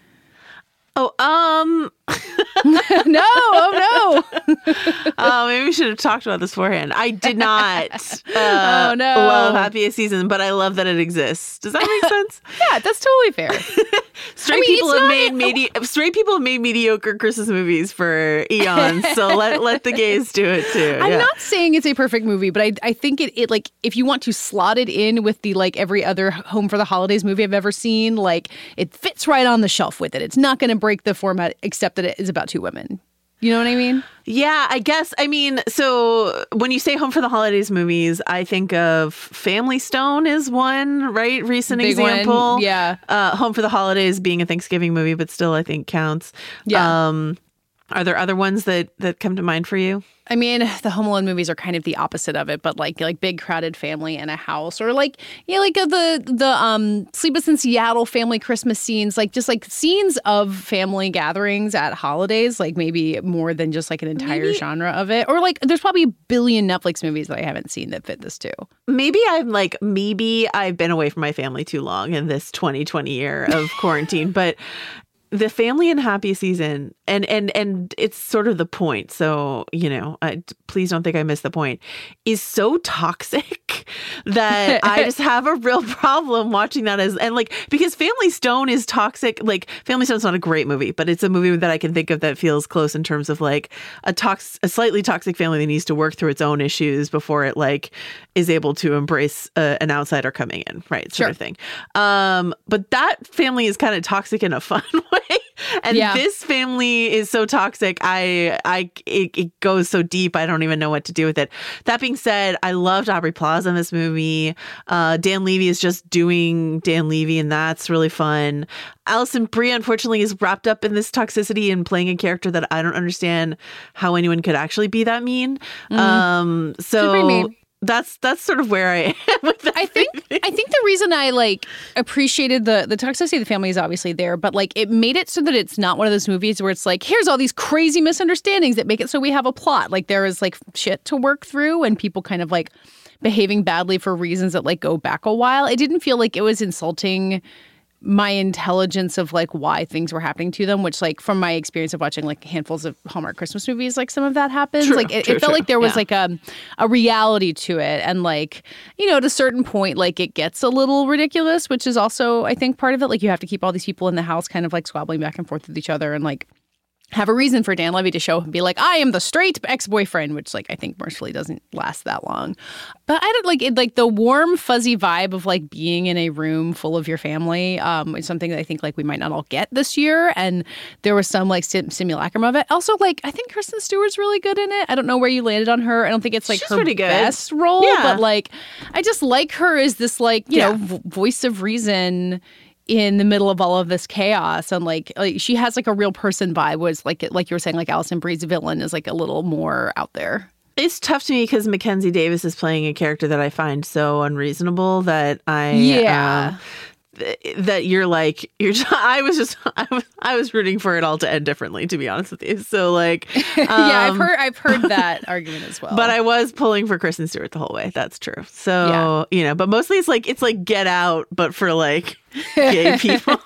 G: Oh, um,
C: no, oh no.
G: oh, maybe we should have talked about this beforehand. I did not. Uh,
C: Oh, no.
G: Love Happiest Season, but I love that it exists. Does that make sense?
C: yeah, that's totally fair.
G: Straight
C: I mean,
G: people have
C: not-
G: made medi- straight people have made mediocre Christmas movies for eons. so let let the gays do it too.
C: I'm
G: yeah.
C: not saying it's a perfect movie, but I I think it, it like if you want to slot it in with the like every other Home for the Holidays movie I've ever seen, like it fits right on the shelf with it. It's not going to break the format, except that it is about two women. You know what I mean?
G: Yeah, I guess. I mean, so when you say Home for the Holidays movies, I think of Family Stone is one, right? Recent
C: Big one,
G: example.
C: yeah.
G: Uh, Home for the Holidays being a Thanksgiving movie, but still I think counts.
C: Yeah.
G: Um, are there other ones that that come to mind for you?
C: I mean, the Home Alone movies are kind of the opposite of it, but like like big crowded family in a house, or like yeah, like uh, the the um Sleepless in Seattle family Christmas scenes, like just like scenes of family gatherings at holidays, like maybe more than just like an entire
G: Maybe-
C: genre of it, or like there's probably a billion Netflix movies that I haven't seen that fit this too.
G: Maybe I'm like, maybe I've been away from my family too long in this 2020 year of quarantine, but the family and happy season and and and it's sort of the point. So you know I, please don't think i missed the point is so toxic that i just have a real problem watching that as and like because family stone is toxic like family stone's not a great movie but it's a movie that i can think of that feels close in terms of like a tox a slightly toxic family that needs to work through its own issues before it like is able to embrace uh, an outsider coming in right sort
C: Sure.
G: of thing. Um but that family is kind of toxic in a fun way way. And
C: Yeah.
G: this family is so toxic. I, I, it, it goes so deep. I don't even know what to do with it. That being said, I loved Aubrey Plaza in this movie. Uh, Dan Levy is just doing Dan Levy, and that's really fun. Alison Brie, unfortunately, is wrapped up in this toxicity and playing a character that I don't understand how anyone could actually be that mean.
C: Mhm.
G: Um, so. That's that's sort of where I am with.
C: I think I think the reason I like appreciated the the toxicity of the family is obviously there, but like it made it so that it's not one of those movies where it's like here's all these crazy misunderstandings that make it so we have a plot. Like there is like shit to work through and people kind of like behaving badly for reasons that like go back a while. It didn't feel like it was insulting my intelligence of like why things were happening to them, which like from my experience of watching like handfuls of Hallmark Christmas movies, like some of that happens.
G: True,
C: like it,
G: true,
C: it felt
G: true.
C: like there was
G: Yeah.
C: like a a reality to it, and like you know at a certain point, like it gets a little ridiculous, which is also I think part of it. Like you have to keep all these people in the house kind of like squabbling back and forth with each other, and like have a reason for Dan Levy to show up and be like, I am the straight ex boyfriend, which like I think mercifully doesn't last that long. But I don't like it like the warm, fuzzy vibe of like being in a room full of your family um is something that I think like we might not all get this year. And there was some like sim- simulacrum of it. Also, like I think Kristen Stewart's really good in it. I don't know where you landed on her. I don't think it's like
G: She's
C: her
G: pretty good.
C: best role,
G: Yeah.
C: but like I just like her as this like, you
G: Yeah.
C: know, v- voice of reason in the middle of all of this chaos and like, like she has like a real person vibe was like like you were saying like Alison Brie's villain is like a little more out there.
G: It's tough to me because Mackenzie Davis is playing a character that I find so unreasonable that I
C: Yeah.
G: uh, that you're like you're. I was just I was, I was rooting for it all to end differently, to be honest with you. So like,
C: yeah, I've
G: um,
C: heard I've heard that argument as well.
G: But I was pulling for Kristen Stewart the whole way. That's true. So you know, but mostly it's like it's like Get Out, but for like gay people.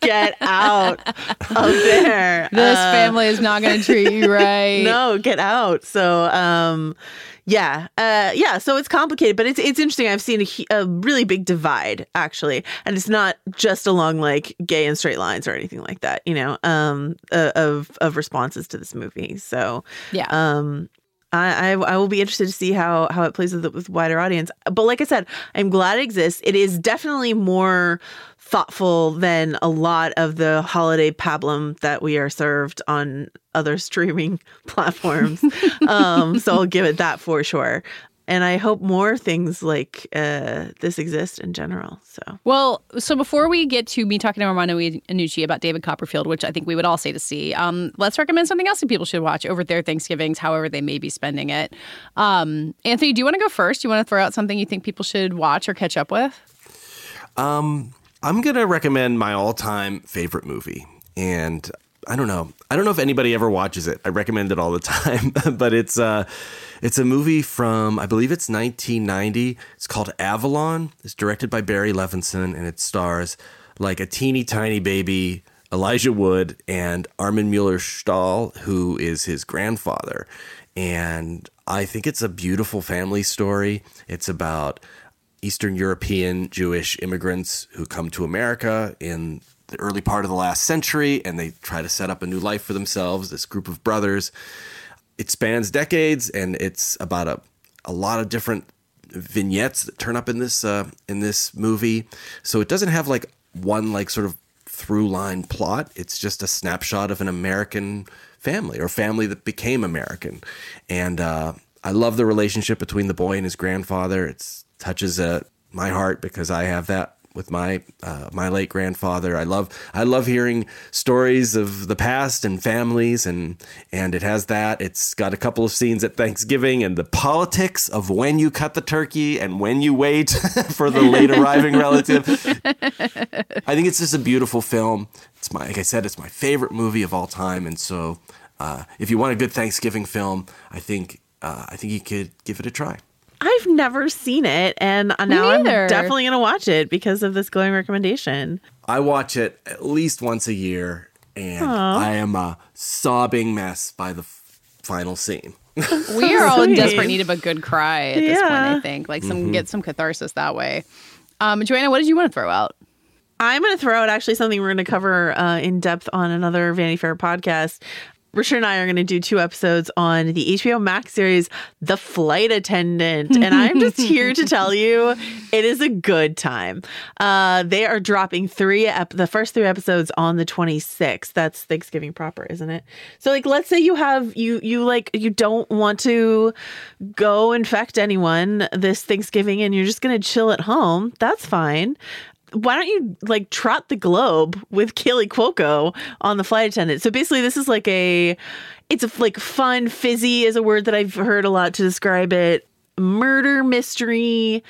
G: Get out of there.
C: this
G: Uh,
C: family is not going to treat you right.
G: no, get out. So, um, yeah, uh, yeah. So it's complicated, but it's it's interesting. I've seen a, a really big divide actually, and it's not just along like gay and straight lines or anything like that. You know, um, uh, of of responses to this movie. So,
C: Yeah.
G: um. I, I will be interested to see how how it plays with the with wider audience. But like I said, I'm glad it exists. It is definitely more thoughtful than a lot of the holiday pablum that we are served on other streaming platforms. um, so I'll give it that for sure. And I hope more things like uh, this exist in general. So
C: Well, so before we get to me talking to Armando Iannucci about David Copperfield, which I think we would all say to see, um, let's recommend something else that people should watch over their Thanksgivings, however they may be spending it. Um, Anthony, do you want to go first? Do you want to throw out something you think people should watch or catch up with?
H: Um, I'm gonna recommend my all-time favorite movie, and I don't know. I don't know if anybody ever watches it. I recommend it all the time, but it's uh, it's a movie from I believe it's 1990. It's called Avalon. It's directed by Barry Levinson, and it stars like a teeny tiny baby Elijah Wood and Armin Mueller Stahl, who is his grandfather. And I think it's a beautiful family story. It's about Eastern European Jewish immigrants who come to America in the early part of the last century and they try to set up a new life for themselves, this group of brothers. It spans decades and it's about a, a lot of different vignettes that turn up in this uh, in this movie. So it doesn't have like one like sort of through line plot. It's just a snapshot of an American family or family that became American. And uh, I love the relationship between the boy and his grandfather. It touches uh, my heart because I have that with my uh, my late grandfather. I love I love hearing stories of the past and families and and it has that. It's got a couple of scenes at Thanksgiving and the politics of when you cut the turkey and when you wait for the late arriving relative. I think it's just a beautiful film. It's my like I said, it's my favorite movie of all time, and so uh, if you want a good Thanksgiving film, I think uh, I think you could give it a try.
G: I've never seen it, and now I'm definitely going to watch it because of this glowing recommendation.
H: I watch it at least once a year, and
G: Aw.
H: I am a sobbing mess by the f- final scene.
C: We are all in desperate need of a good cry at this point, I think. Like some
H: Mm-hmm.
C: get some catharsis that way. Um, Joanna, what did you want to throw out?
G: I'm going to throw out actually something we're going to cover uh, in depth on another Vanity Fair podcast. Richard and I are going to do two episodes on the HBO Max series, The Flight Attendant. And I'm just here to tell you it is a good time. Uh, they are dropping three, ep- the first three episodes on the 26th. That's Thanksgiving proper, isn't it? So, like, let's say you have, you, you like, you don't want to go infect anyone this Thanksgiving and you're just going to chill at home. That's fine why don't you like trot the globe with Kaley Cuoco on the flight attendant? So basically, this is like a, it's a like fun, fizzy is a word that I've heard a lot to describe it. Murder mystery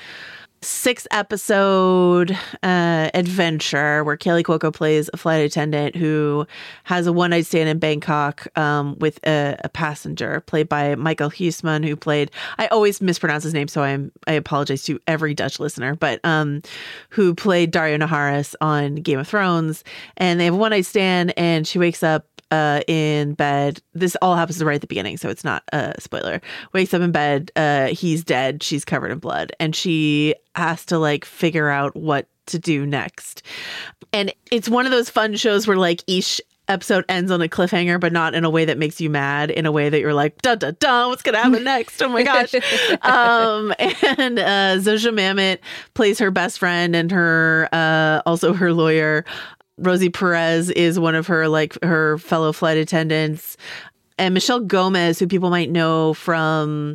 G: six episode uh, adventure where Kaley Cuoco plays a flight attendant who has a one night stand in Bangkok um, with a, a, passenger played by Michael Huisman, who played I always mispronounce his name, so I'm I apologize to every Dutch listener, but um, who played Daario Naharis on Game of Thrones, and they have a one night stand, and she wakes up uh, in bed. This all happens right at the beginning, so it's not a spoiler. Wakes up in bed. Uh, he's dead. She's covered in blood, and she has to like figure out what to do next. And it's one of those fun shows where like each episode ends on a cliffhanger, but not in a way that makes you mad, in a way that you're like, da da da, what's gonna happen next? Oh my gosh. um, and uh, Zosia Mamet plays her best friend and her uh, also her lawyer. Rosie Perez is one of her like her fellow flight attendants, and Michelle Gomez, who people might know from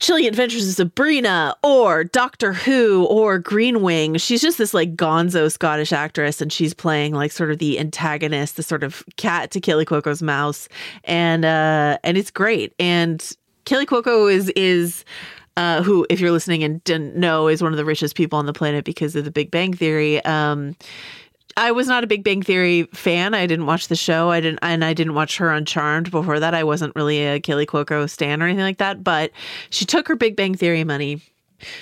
G: Chilling Adventures of Sabrina or Doctor Who or Green Wing. She's just this like gonzo Scottish actress, and she's playing like sort of the antagonist, the sort of cat to Kaley Cuoco's mouse, and uh, and it's great. And Kaley Cuoco is is uh, who, if you're listening and didn't know, is one of the richest people on the planet because of the Big Bang Theory. Um, I was not a Big Bang Theory fan. I didn't watch the show. I didn't, and I didn't watch her on Charmed before that. I wasn't really a Kaley Cuoco stan or anything like that. But she took her Big Bang Theory money.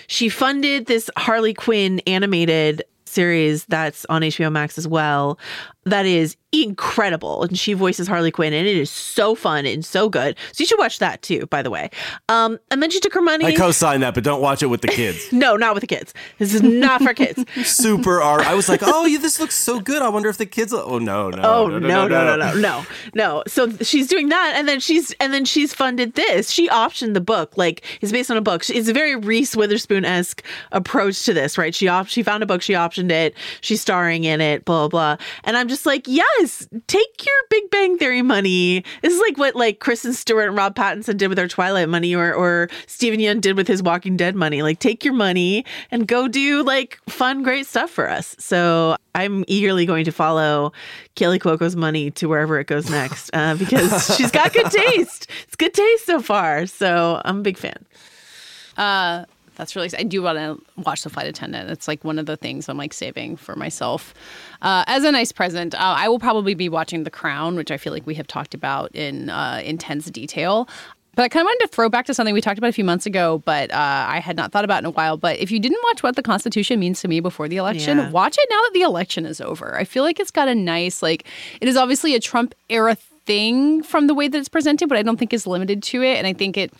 G: She funded this Harley Quinn animated series that's on HBO Max as well. That is incredible. And she voices Harley Quinn, and it is so fun and so good. So you should watch that too, by the way. Um, and then she took her money.
H: I co-sign that, but don't watch it with the kids.
G: no, not with the kids. This is not for kids.
H: Super R. I was like, oh, yeah, this looks so good. I wonder if the kids. Oh no, no.
G: Oh no, no, no, no, no, no, no. So she's doing that, and then she's and then she's funded this. She optioned the book, like it's based on a book. It's a very Reese Witherspoon esque approach to this, right? She op- she found a book, she optioned it, she's starring in it, blah blah. blah. And I'm just like, yes, take your Big Bang Theory money. This is like what like Kristen Stewart and Rob Pattinson did with their Twilight money, or or Steven Yeun did with his Walking Dead money. Like, take your money and go do like fun, great stuff for us. So I'm eagerly going to follow Kaley Cuoco's money to wherever it goes next uh, because she's got good taste. It's good taste so far. So I'm a big fan.
C: Uh, that's really. I do want to watch the flight attendant. It's like one of the things I'm like saving for myself uh, as a nice present. Uh, I will probably be watching The Crown, which I feel like we have talked about in uh, intense detail. But I kind of wanted to throw back to something we talked about a few months ago, but uh, I had not thought about in a while. But if you didn't watch what the Constitution means to me before the election,
G: Yeah.
C: watch it now that the election is over. I feel like it's got a nice, like, it is obviously a Trump era thing from the way that it's presented, but I don't think is limited to it. And I think it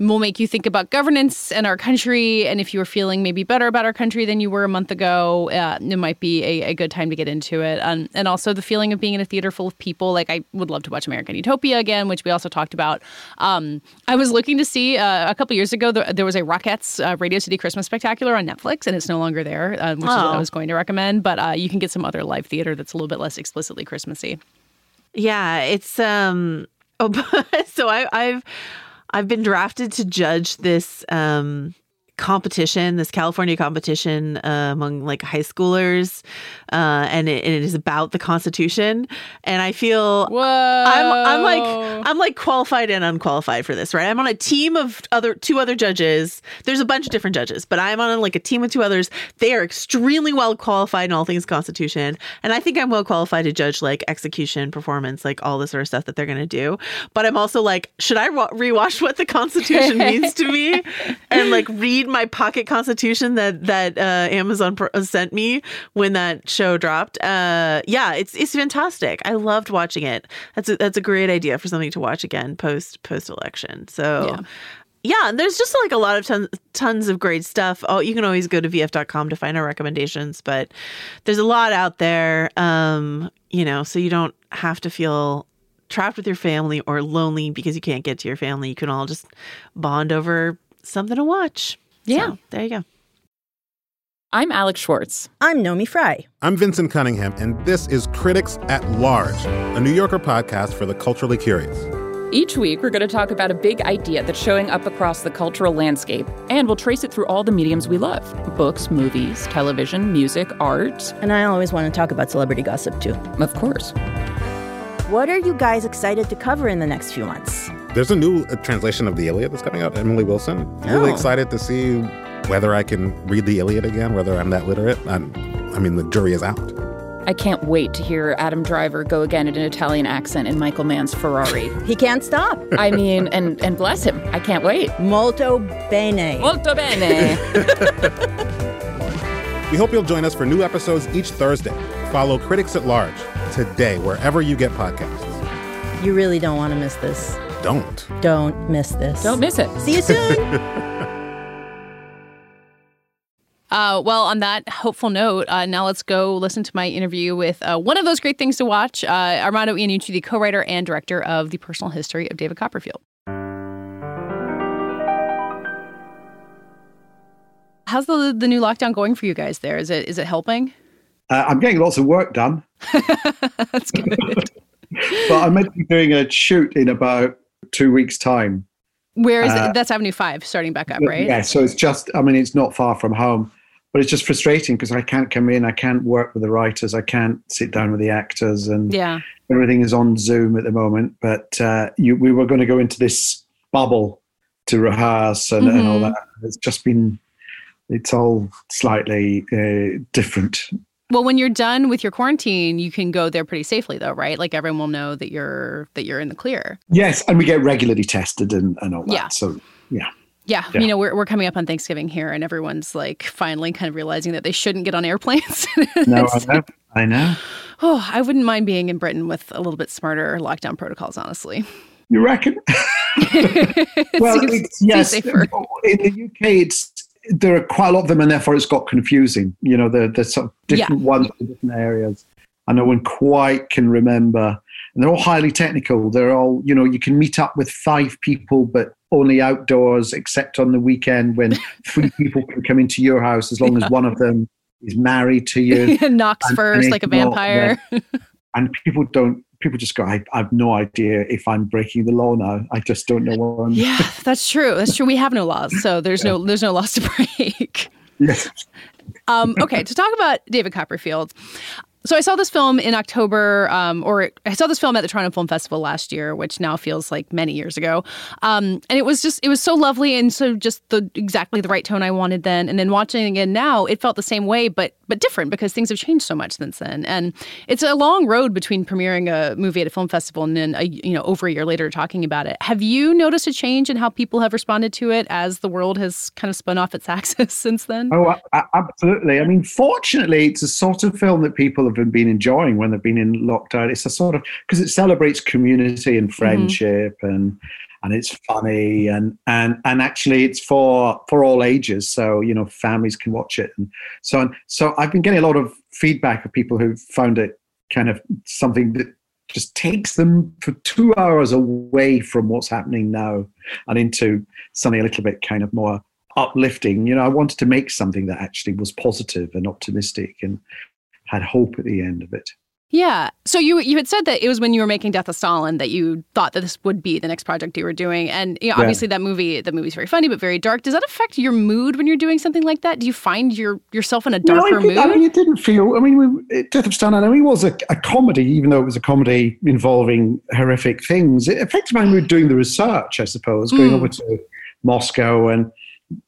C: will make you think about governance and our country. And if you were feeling maybe better about our country than you were a month ago, uh, it might be a, a good time to get into it. Um, and also the feeling of being in a theater full of people. Like I would love to watch American Utopia again, which we also talked about. Um, I was looking to see uh, a couple years ago there, there was a Rockettes uh, Radio City Christmas Spectacular on Netflix, and it's no longer there, uh, which is what I
G: Oh.
C: was going to recommend. But uh, you can get some other live theater that's a little bit less explicitly Christmassy.
G: Yeah, it's um. Oh, so I, I've I've been drafted to judge this um competition, this California competition uh, among like high schoolers, uh, and, it, and it is about the Constitution. And I feel
C: Whoa.
G: I'm I'm like I'm like qualified and unqualified for this, right? I'm on a team of other two other judges. There's a bunch of different judges, but I'm on like a team of two others. They are extremely well qualified in all things Constitution, and I think I'm well qualified to judge like execution, performance, like all the sort of stuff that they're going to do. But I'm also like, should I wa- rewatch what the Constitution means to me and like read my pocket Constitution that that uh, Amazon sent me when that show dropped? Uh, yeah, it's it's fantastic. I loved watching it. That's a, that's a great idea for something to watch again post post election. So.
C: Yeah.
G: Yeah, and there's just like a lot of tons, tons of great stuff. Oh, you can always go to vf.com to find our recommendations, but there's a lot out there. Um, you know, so you don't have to feel trapped with your family or lonely because you can't get to your family, you can all just bond over something to watch.
C: Yeah.
G: So, there you go.
I: I'm Alex Schwartz.
J: I'm Naomi Fry.
K: I'm Vinson Cunningham, and this is Critics at Large, a New Yorker podcast for the culturally curious.
I: Each week, we're going to talk about a big idea that's showing up across the cultural landscape, and we'll trace it through all the mediums we love books, movies, television, music, art.
J: And I always want to talk about celebrity gossip, too.
I: Of course.
J: What are you guys excited to cover in the next few months?
K: There's a new uh, translation of the Iliad that's coming out, Emily Wilson.
J: Oh.
K: Really excited to see whether I can read the Iliad again, whether I'm that literate. I'm, I mean, the jury is out.
I: I can't wait to hear Adam Driver go again in an Italian accent in Michael Mann's Ferrari.
J: he can't stop.
I: I mean, and, and bless him. I can't wait.
J: Molto bene.
I: Molto bene.
K: We hope you'll join us for new episodes each Thursday. Follow Critics at Large today, wherever you get podcasts.
J: You really don't want to miss this.
K: Don't.
J: Don't miss this.
I: Don't miss it.
J: See you soon.
C: Uh, well, on that hopeful note, uh, now let's go listen to my interview with uh, one of those great things to watch, uh, Armando Iannucci, the co-writer and director of The Personal History of David Copperfield. How's the the new lockdown going for you guys there? Is it is it helping?
L: Uh, I'm getting lots of work done.
C: That's good.
L: but I'm meant to be doing a shoot in about two weeks' time.
C: Where is
L: Uh,
C: it? That's Avenue Five, starting back up, right?
L: Yeah, so it's just, I mean, it's not far from home, but it's just frustrating because I can't come in, I can't work with the writers, I can't sit down with the actors, and
C: Yeah.
L: everything is on Zoom at the moment. But uh, you, we were going to go into this bubble to rehearse and, and all
C: Mhm.
L: that. It's just been, it's all slightly uh, different.
C: Well, when you're done with your quarantine, you can go there pretty safely, though, right? Like everyone will know that you're that you're in the clear.
L: Yes, and we get regularly tested and, and all that.
C: Yeah.
L: So, yeah.
C: Yeah,
L: Yeah.
C: you know, we're we're coming up on Thanksgiving here, and everyone's like finally kind of realizing that they shouldn't get on airplanes.
L: No, I know. I know.
C: oh, I wouldn't mind being in Britain with a little bit smarter lockdown protocols, honestly.
L: You reckon? well,
C: seems-
L: it's, yes. In the UK, it's there are quite a lot of them, and therefore it's got confusing. You know, the the sort of different ones in different areas, and no one quite can remember. And they're all highly technical. They're all, you know, you can meet up with five people, but only outdoors, except on the weekend when three people can come into your house as long
C: Yeah.
L: as one of them is married to you.
C: Knocks
L: And-
C: first
L: and
C: like a vampire.
L: and people don't. People just go. I, I have no idea if I'm breaking the law now. I just don't know what I'm.
C: yeah, that's true. That's true. We have no laws, so there's no there's no laws to break.
L: Yes.
C: Um, okay, to talk about David Copperfield. So I saw this film in October, um, or I saw this film at the Toronto Film Festival last year, which now feels like many years ago. Um, and it was just, it was so lovely and so just the exactly the right tone I wanted then. And then watching it again now, it felt the same way, but but different because things have changed so much since then. And it's a long road between premiering a movie at a film festival and then a, you know over a year later talking about it. Have you noticed a change in how people have responded to it as the world has kind of spun off its axis since then?
L: Oh, absolutely. I mean, fortunately, it's a sort of film that people been enjoying when they've been in lockdown. It's a sort of because it celebrates community and mm-hmm. friendship and and it's funny and and and actually it's for for all ages. So you know, families can watch it and so on. So I've been getting a lot of feedback of people who found it kind of something that just takes them for two hours away from what's happening now and into something a little bit kind of more uplifting. You know, I wanted to make something that actually was positive and optimistic and had hope at the end of it.
C: Yeah. So you you had said that it was when you were making Death of Stalin that you thought that this would be the next project you were doing, and you know,
L: Yeah.
C: obviously that movie the movie's very funny but very dark. Does that affect your mood when you're doing something like that? Do you find your yourself in a darker
L: it did-
C: mood?
L: I mean, it didn't feel. I mean, we, Death of Stalin. I mean, it was a, a comedy, even though it was a comedy involving horrific things. It affected my mood doing the research, I suppose, going
C: Mm.
L: over to Moscow and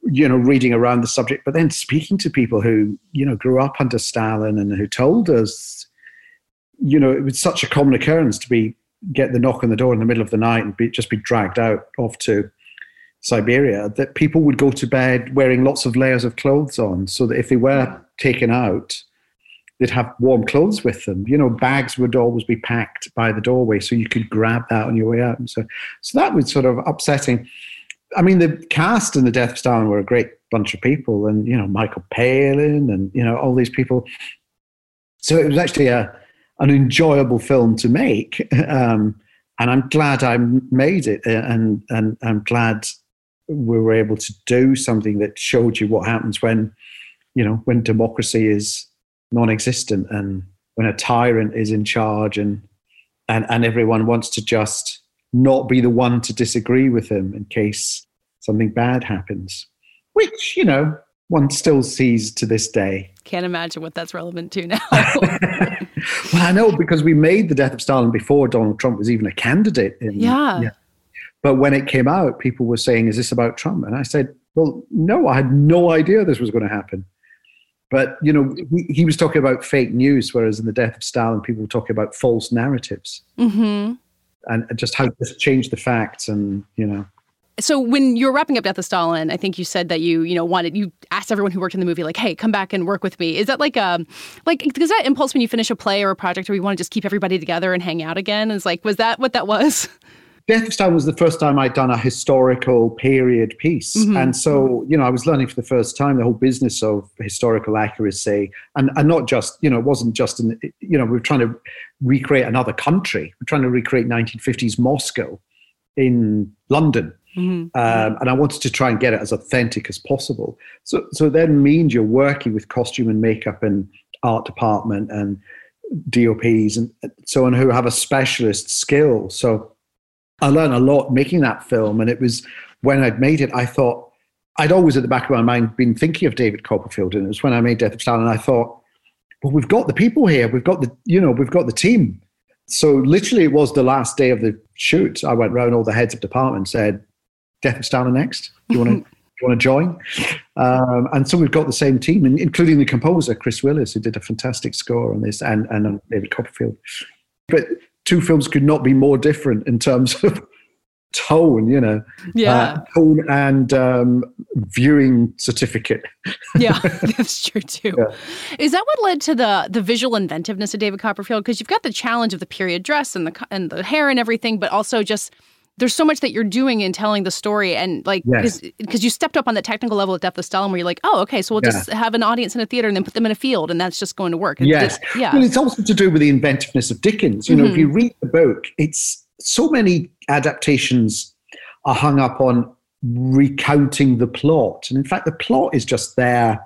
L: you know reading around the subject, but then speaking to people who you know grew up under Stalin and who told us, you know, it was such a common occurrence to be get the knock on the door in the middle of the night and be just be dragged out off to Siberia that people would go to bed wearing lots of layers of clothes on, so that if they were taken out, they'd have warm clothes with them. You know, bags would always be packed by the doorway, so you could grab that on your way out. And so, so that was sort of upsetting. I mean, the cast in the Death Star were a great bunch of people, and you know, Michael Palin, and you know, all these people. So it was actually a an enjoyable film to make. Um, and I'm glad I made it, and and I'm glad we were able to do something that showed you what happens when, you know, when democracy is non-existent and when a tyrant is in charge and and and everyone wants to just not be the one to disagree with him in case something bad happens, which you know one still sees to this day.
C: Can't imagine what that's relevant to now.
L: well, I know because we made the death of Stalin before Donald Trump was even a candidate. In,
C: yeah. yeah.
L: But when it came out, people were saying, "Is this about Trump?" And I said, "Well, no, I had no idea this was going to happen." But you know, he, he was talking about fake news, whereas in the death of Stalin, people were talking about false narratives,
C: mm-hmm.
L: And just how to change the facts, and you know
C: so when you're wrapping up Death of Stalin, I think you said that you, you know, wanted you asked everyone who worked in the movie, like, hey, come back and work with me. Is that like a um, like does that impulse when you finish a play or a project where you want to just keep everybody together and hang out again? Is like, was that what that was?
L: Death of Stalin was the first time I'd done a historical period piece. Mm-hmm. And so, you know, I was learning for the first time the whole business of historical accuracy. And, and not just, you know, it wasn't just, in, you know, we are trying to recreate another country. We're trying to recreate 1950s Moscow in London.
C: Mm-hmm.
L: Um, and I wanted to try and get it as authentic as possible. So, so then means you're working with costume and makeup and art department and DOPs and so on who have a specialist skill. So I learned a lot making that film. And it was when I'd made it, I thought, I'd always at the back of my mind been thinking of David Copperfield. And it was when I made Death of Stalin, I thought, well, we've got the people here. We've got the, you know, we've got the team. So literally it was the last day of the shoot. I went around all the heads of department said, Death of Stalin next. Do you want to? Do you want to join? Um, and so we've got the same team, including the composer Chris Willis, who did a fantastic score on this, and and David Copperfield. But two films could not be more different in terms of tone, you know,
C: yeah, uh,
L: tone and um, viewing certificate.
C: yeah, that's true too. Yeah. Is that what led to the the visual inventiveness of David Copperfield? Because you've got the challenge of the period dress and the and the hair and everything, but also just there's so much that you're doing in telling the story and like because yes. you stepped up on the technical level at Death of Stalin where you're like oh okay so we'll yeah. just have an audience in a theater and then put them in a field and that's just going to work
L: yes
C: yeah
L: well it's also to do with the inventiveness of Dickens you know mm-hmm. if you read the book it's so many adaptations are hung up on recounting the plot and in fact the plot is just there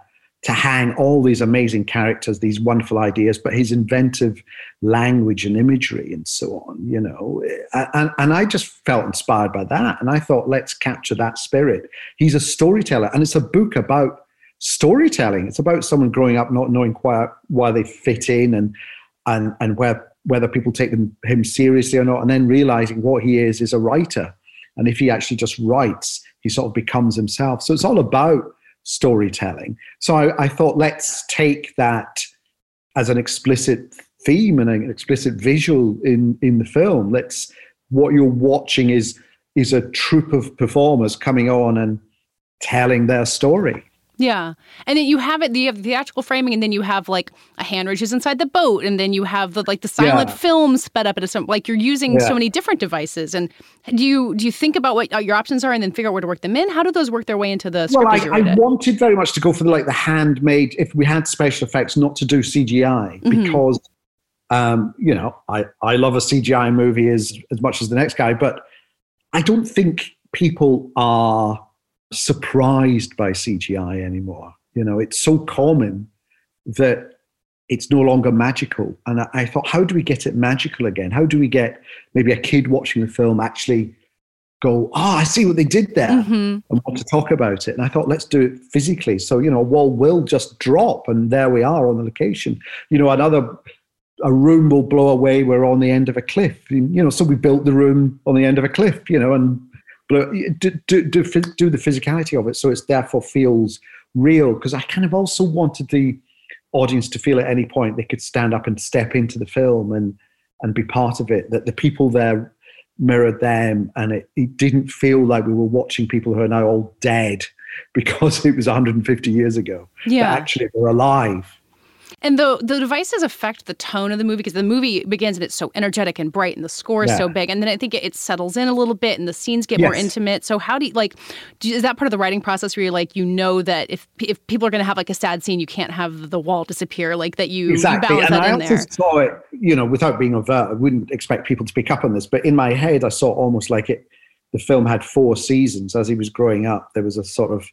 L: to hang all these amazing characters, these wonderful ideas, but his inventive language and imagery and so on, you know. And, and I just felt inspired by that. And I thought, let's capture that spirit. He's a storyteller, and it's a book about storytelling. It's about someone growing up not knowing quite why they fit in and and and where whether people take them, him seriously or not, and then realizing what he is is a writer. And if he actually just writes, he sort of becomes himself. So it's all about storytelling. So I, I thought, let's take that as an explicit theme and an explicit visual in in the film. Let's what you're watching is is a troupe of performers coming on and telling their story.
C: Yeah. And then you have it, you have the theatrical framing, and then you have like a Hanridge is inside the boat, and then you have the like the silent yeah. film sped up at a like you're using yeah. so many different devices. And do you do you think about what uh, your options are and then figure out where to work them in? How do those work their way into the?
L: Well, I, I wanted very much to go for the, like the handmade, if we had special effects, not to do CGI mm-hmm. because um, you know, I, I love a CGI movie as as much as the next guy, but I don't think people are surprised by CGI anymore. You know, it's so common that it's no longer magical. And I, I, thought, how do we get it magical again? How do we get maybe a kid watching the film actually go, oh, I see what they did there
C: mm-hmm.
L: and want to talk about it? And I thought, let's do it physically. So, you know, a wall will just drop and there we are on the location. You know, another a room will blow away. We're on the end of a cliff. You know, so we built the room on the end of a cliff, you know, and do, do, do, do the physicality of it so it therefore feels real. Because I kind of also wanted the audience to feel at any point they could stand up and step into the film and and be part of it. That the people there mirrored them, and it, it didn't feel like we were watching people who are now all dead because it was 150 years ago.
C: Yeah,
L: but actually, they're alive.
C: And the the devices affect the tone of the movie because the movie begins and it's so energetic and bright, and the score is
L: Yeah.
C: so big, and then I think it, it settles in a little bit, and the scenes get more intimate. So how do you like? Do, is that part of the writing process where you're like, you know that if if people are going to have like a sad scene, you can't have the wall disappear, like that you, you
L: exactly.
C: balance
L: And
C: that
L: I
C: in
L: also
C: there.
L: saw it, you know, without being overt, I wouldn't expect people to pick up on this, but in my head, I saw almost like it. The film had four seasons as he was growing up. There was a sort of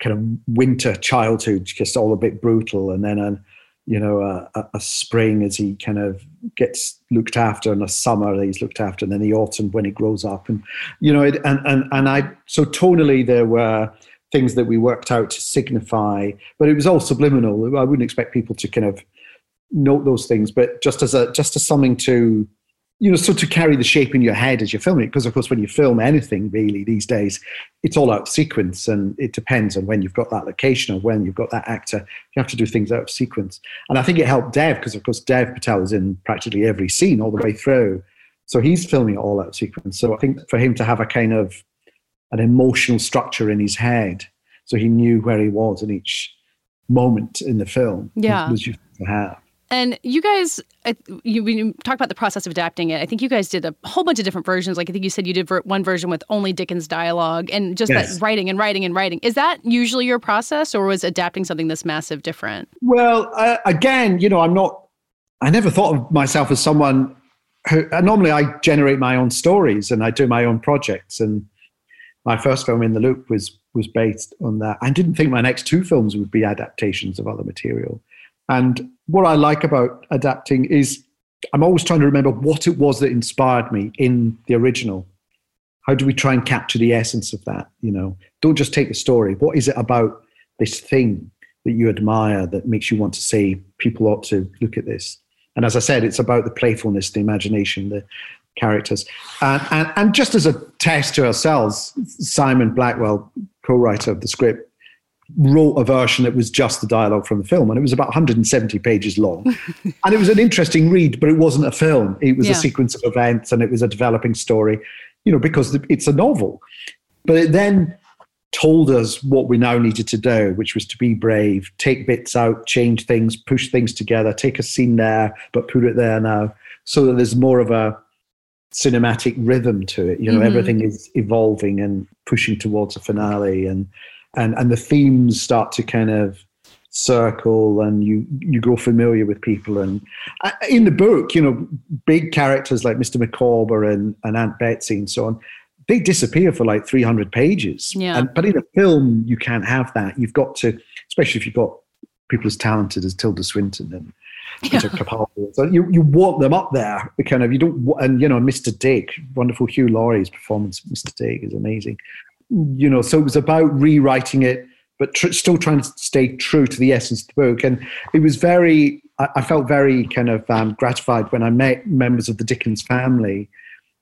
L: kind of winter childhood, just all a bit brutal, and then a, you know, a, a- spring as he kind of gets looked after, and a summer that he's looked after, and then the autumn when he grows up, and you know, it, and and and I so tonally there were things that we worked out to signify, but it was all subliminal. I wouldn't expect people to kind of note those things, but just as a just as something to you know, so to carry the shape in your head as you're filming it, because of course when you film anything really these days, it's all out of sequence and it depends on when you've got that location or when you've got that actor. You have to do things out of sequence. And I think it helped Dev because of course Dev Patel is in practically every scene all the way through. So he's filming it all out of sequence. So I think for him to have a kind of an emotional structure in his head, so he knew where he was in each moment in the film
C: Yeah.
L: was useful to have.
C: And you guys, I- you, when you talk about the process of adapting it, I think you guys did a whole bunch of different versions. Like I think you said you did ver- one version with only Dickens dialogue and just
L: Yes.
C: that writing and writing and writing. Is that usually your process, or was adapting something this massive different?
L: Well, uh, again, you know, I'm not. I never thought of myself as someone who. Uh, normally, I generate my own stories and I do my own projects. And my first film, In the Loop, was was based on that. I didn't think my next two films would be adaptations of other material. And what I like about adapting is I'm always trying to remember what it was that inspired me in the original. How do we try and capture the essence of that? You know, don't just take the story. What is it about this thing that you admire that makes you want to say people ought to look at this? And as I said, it's about the playfulness, the imagination, the characters. And, and, and just as a test to ourselves, Simon Blackwell, co writer of the script, wrote a version that was just the dialogue from the film. And it was about 170 pages long. and it was an interesting read, but it wasn't a film. It was
M: Yeah.
L: a sequence of events and it was a developing story, you know, because it's a novel. But it then told us what we now needed to do, which was to be brave, take bits out, change things, push things together, take a scene there, but put it there now, so that there's more of a cinematic rhythm to it. You know,
M: Mhm.
L: everything is evolving and pushing towards a finale, and and and the themes start to kind of circle, and you you grow familiar with people. And uh, in the book, you know, big characters like Mr. Micawber and and Aunt Betsy and so on they disappear for like 300 pages.
C: Yeah.
L: And, but in a film, you can't have that. You've got to, especially if you've got people as talented as Tilda Swinton and Peter Capaldi. So you, you want them up there. Kind of you don't. And you know, Mr. Dick, wonderful Hugh Laurie's performance, Mr. Dick, is amazing. You know, so it was about rewriting it, but tr- still trying to stay true to the essence of the book. And it was very. I, I felt very kind of um, gratified when I met members of the Dickens family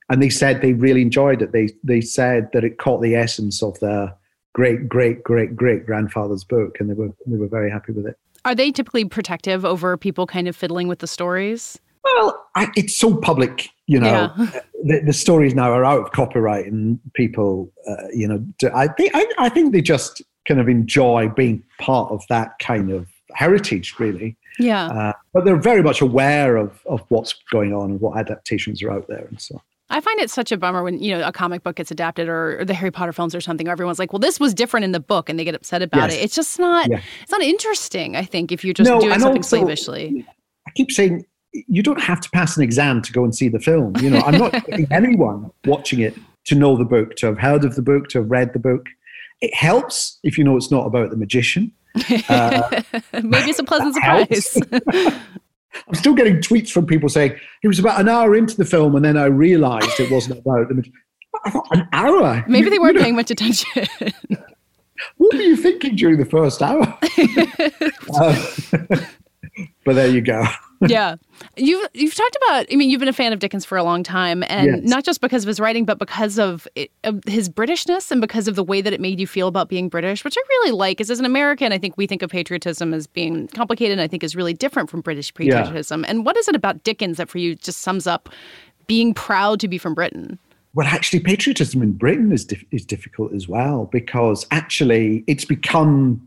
L: and they said they really enjoyed it. They they said that it caught the essence of their great great great great grandfather's book, and they were they were very happy with it.
C: Are they typically protective over people kind of fiddling with the stories?
L: Well, I, it's so public, you know.
C: Yeah.
L: The, the stories now are out of copyright, and people, uh, you know, do, I think I, I think they just kind of enjoy being part of that kind of heritage, really.
C: Yeah.
L: Uh, but they're very much aware of of what's going on and what adaptations are out there, and so.
C: I find it such a bummer when you know a comic book gets adapted or, or the Harry Potter films or something. Where everyone's like, "Well, this was different in the book," and they get upset about
L: Yes.
C: it. It's just not.
L: Yeah.
C: It's not interesting. I think if you're just
L: No,
C: doing something
L: also-
C: slavishly.
L: I keep saying you don't have to pass an exam to go and see the film. You know, I'm not anyone watching it to know the book, to have heard of the book, to have read the book. It helps if you know it's not about the magician. Uh,
C: Maybe it's a pleasant surprise.
L: I'm still getting tweets from people saying it was about an hour into the film, and then I realised it wasn't about the magician. An hour?
C: Maybe
L: You-
C: they weren't
L: you know,
C: paying much attention.
L: What were you thinking during the first hour? Uh, but there you go.
C: Yeah, you've you've talked about. I mean, you've been a fan of Dickens for a long time, and
L: Yes.
C: not just because of his writing, but because of, it, of his Britishness and because of the way that it made you feel about being British, which I really like. Because as an American, I think we think of patriotism as being complicated, and I think is really different from British
L: Yeah.
C: patriotism. And what is it about Dickens that for you just sums up being proud to be from Britain?
L: Well, actually, patriotism in Britain is dif- is difficult as well because actually it's become